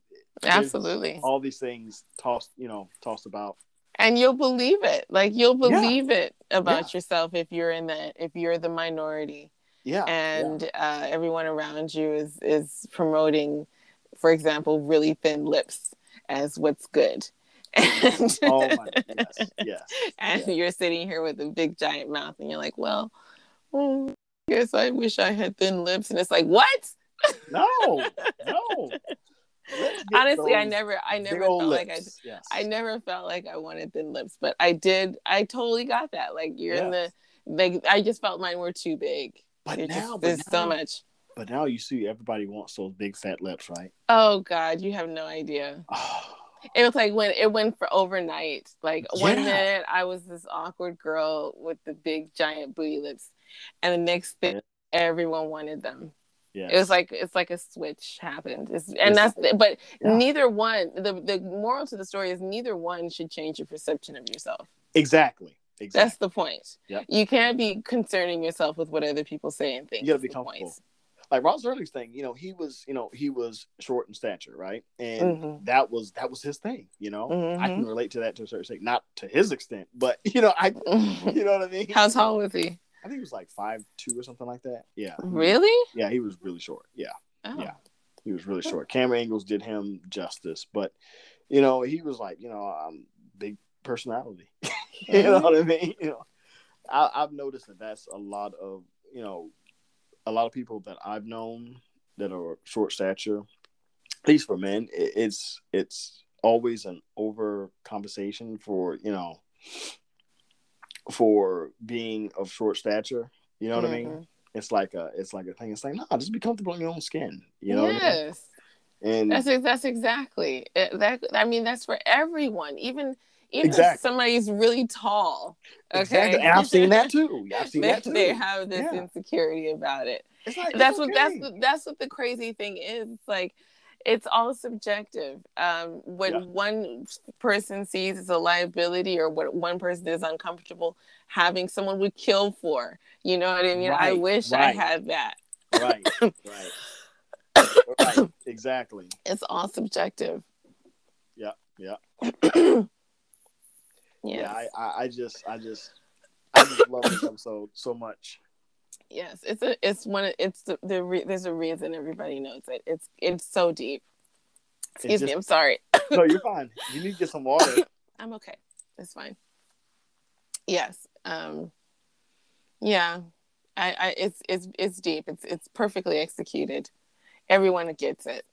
Absolutely. all these things tossed, you know, tossed about. And you'll believe it. Like you'll Yeah. believe it about yourself if you're in that if you're the minority. Yeah, and uh, everyone around you is is promoting, for example, really thin lips. as what's good. *laughs* And, Oh my yes, yes. *laughs* and yeah. you're sitting here with a big giant mouth, and you're like, well, mm, guess I wish I had thin lips. And it's like, what? No, *laughs* no. Honestly, I never, I never felt like I. Yes. I never felt like I wanted thin lips, but I did. I totally got that. Like you're in the, like I just felt mine were too big. But It now, there's so much. But now you see everybody wants those big fat lips, right? Oh God, you have no idea. Oh, *sighs* It was like when it went for overnight. Like one minute I was this awkward girl with the big giant booty lips, and the next thing Yeah. everyone wanted them. Yes. It was like it's like a switch happened. It's, and It's- that's but Yeah. neither one. The the moral to the story is neither one should change your perception of yourself. exactly, exactly. That's the point. Yep. You can't be concerning yourself with what other people say and think. You gotta be comfortable. point. like Rod Serling's thing, you know, he was, you know, he was short in stature, right? And Mhm. that was that was his thing, you know. I Mhm. can relate to that to a certain extent, not to his extent, but *laughs* you know, I, *laughs* you know what I mean. How tall was he? I think he was like five two or something like that. Yeah. Really? Yeah, he was really short. Yeah, Oh. Yeah. he was really short. Camera angles did him justice, but you know, he was like, you know, um, big personality. *laughs* you know what I mean? You know, I, I've noticed that that's a lot of you know, a lot of people that I've known that are short stature, at least for men, it, it's it's always an over compensation for you know for being of short stature. You know what I mean? Mhm. It's like a it's like a thing. It's like nah, just be comfortable in your own skin. You know what I mean? yes. And That's that's exactly it, that. I mean, that's for everyone. Even even Exactly. if somebody's really tall. Okay, exactly, and I've seen that too. Yeah, I've seen they, that too. they have this Yeah. insecurity about it. It's like, that's what that's that's what the crazy thing is. It's like it's all subjective. Um, what Yeah. one person sees as a liability or what one person is uncomfortable having, someone would kill for. You know what I mean? I Right, wish I had that. right, right, *coughs* right, exactly. It's all subjective. Yeah, yeah. *coughs* Yes. Yeah, I, I, I just, I just, I just love this episode so much. Yes. It's a it's one of- it's the, the re, there's a reason everybody knows it. It's it's so deep. Excuse me, I'm sorry. No, you're *laughs* fine. You need to get some water. *coughs* I'm okay. It's fine. Yes. Um yeah. I, I it's it's it's deep. It's it's perfectly executed. Everyone gets it.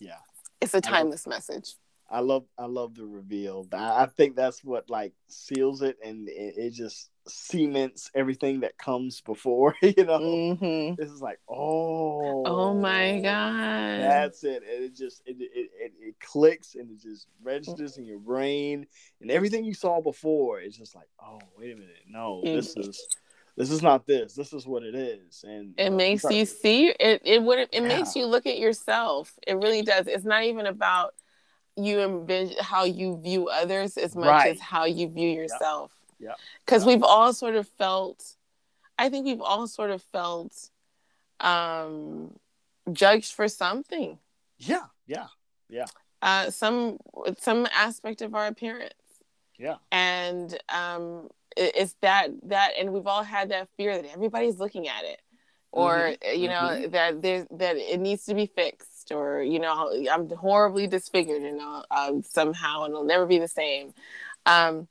Yeah, It's a timeless message. I love, I love the reveal. I, I think that's what like seals it, and it, it just cements everything that comes before. *laughs* You know, hmm this is like, oh, Oh my god. That's it. And it just it, it, it, it clicks and it just registers in your brain and everything you saw before it's just like, oh wait a minute. No, Mm. this is this is not this. This is what it is. And it uh, makes you see it it would it Yeah. makes you look at yourself it really does it's not even about you envision how you view others as much Right. as how you view yourself Yeah. because Yep. we've all sort of felt i think we've all sort of felt um judged for something Yeah, yeah, Yeah. uh some some aspect of our appearance yeah. and um it- it's that that and we've all had that fear that everybody's looking at it or Mhm, you know that there's that it needs to be fixed or you know i'm horribly disfigured and uh, um, somehow and it'll never be the same um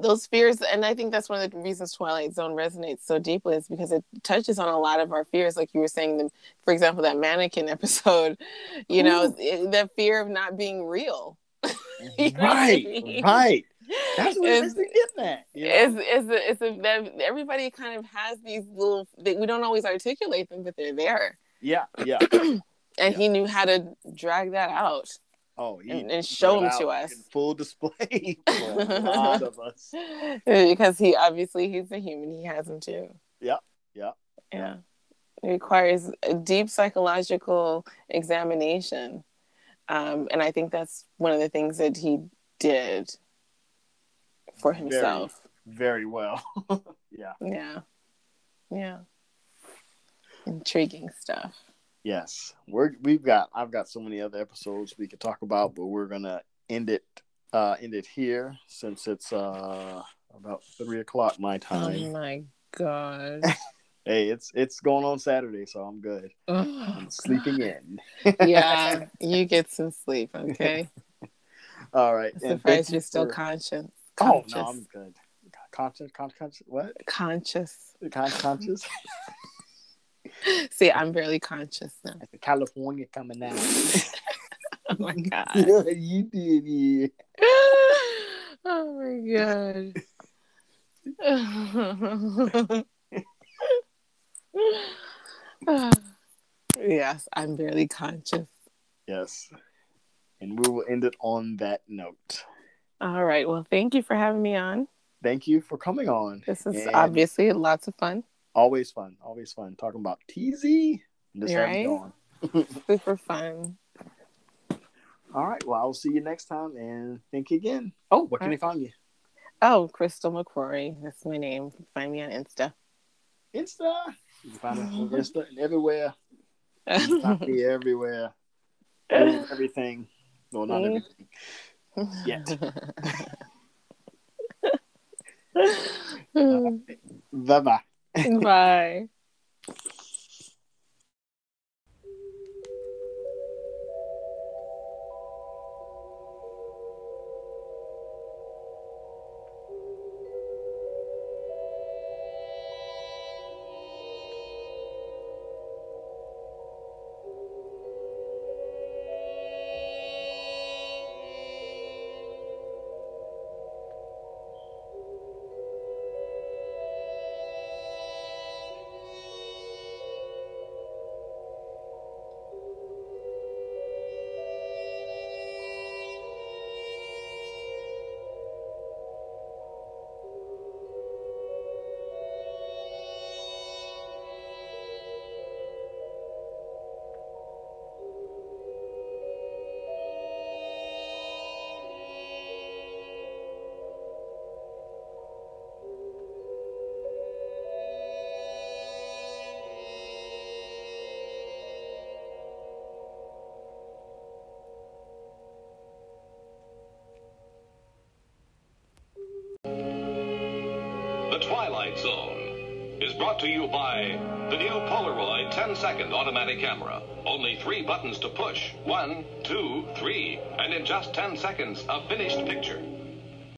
those fears and i think that's one of the reasons twilight zone resonates so deeply is because it touches on a lot of our fears like you were saying the, for example that mannequin *laughs* episode you know it, the fear of not being real *laughs* You know what I right, mean? right. That's what It's- it's, it's getting at. You know? it's it's a, it's a everybody kind of has these little they, we don't always articulate them but they're there yeah, yeah. *clears throat* and Yeah. he knew how to drag that out Oh, And- and show them to us. in full display *laughs* *laughs* for a lot of us. *laughs* because he obviously he's a human he has them too Yeah, yeah, yeah it requires a deep psychological examination um, and i think that's one of the things that he did for Very. himself Very well. yeah. yeah yeah intriguing stuff Yes, we're we've got I've got so many other episodes we could talk about, but we're gonna end it uh end it here since it's uh about three o'clock my time. oh my god *laughs* Hey, it's it's going on Saturday, so I'm good. I'm sleeping in. yeah, *laughs* you get some sleep, okay? All right. I'm surprised you you're still for- conscious. Oh conscious. no, I'm good. Conscious, conscious, what? conscious. Con- conscious. *laughs* *laughs* See, I'm barely conscious now. California coming out. *laughs* Oh my *laughs* god. yeah, you did, it. oh my god. yes, I'm barely conscious. Yes. And we will end it on that note. All right. Well, thank you for having me on. Thank you for coming on. This is And obviously lots of fun. Always fun. Always fun talking about TZ. Just Right. on. *laughs* Super fun. All right. Well, I'll see you next time and thank you again. Oh, what can All they find you? Oh, Crystal McCrory. That's my name. Find me on Insta. Insta. You can find us on *laughs* Insta and everywhere. Me *laughs* everywhere. Everything. Well, not everything. Yet. Bye bye. Bye. Buttons to push. One, two, three. And in just 10 seconds, a finished picture.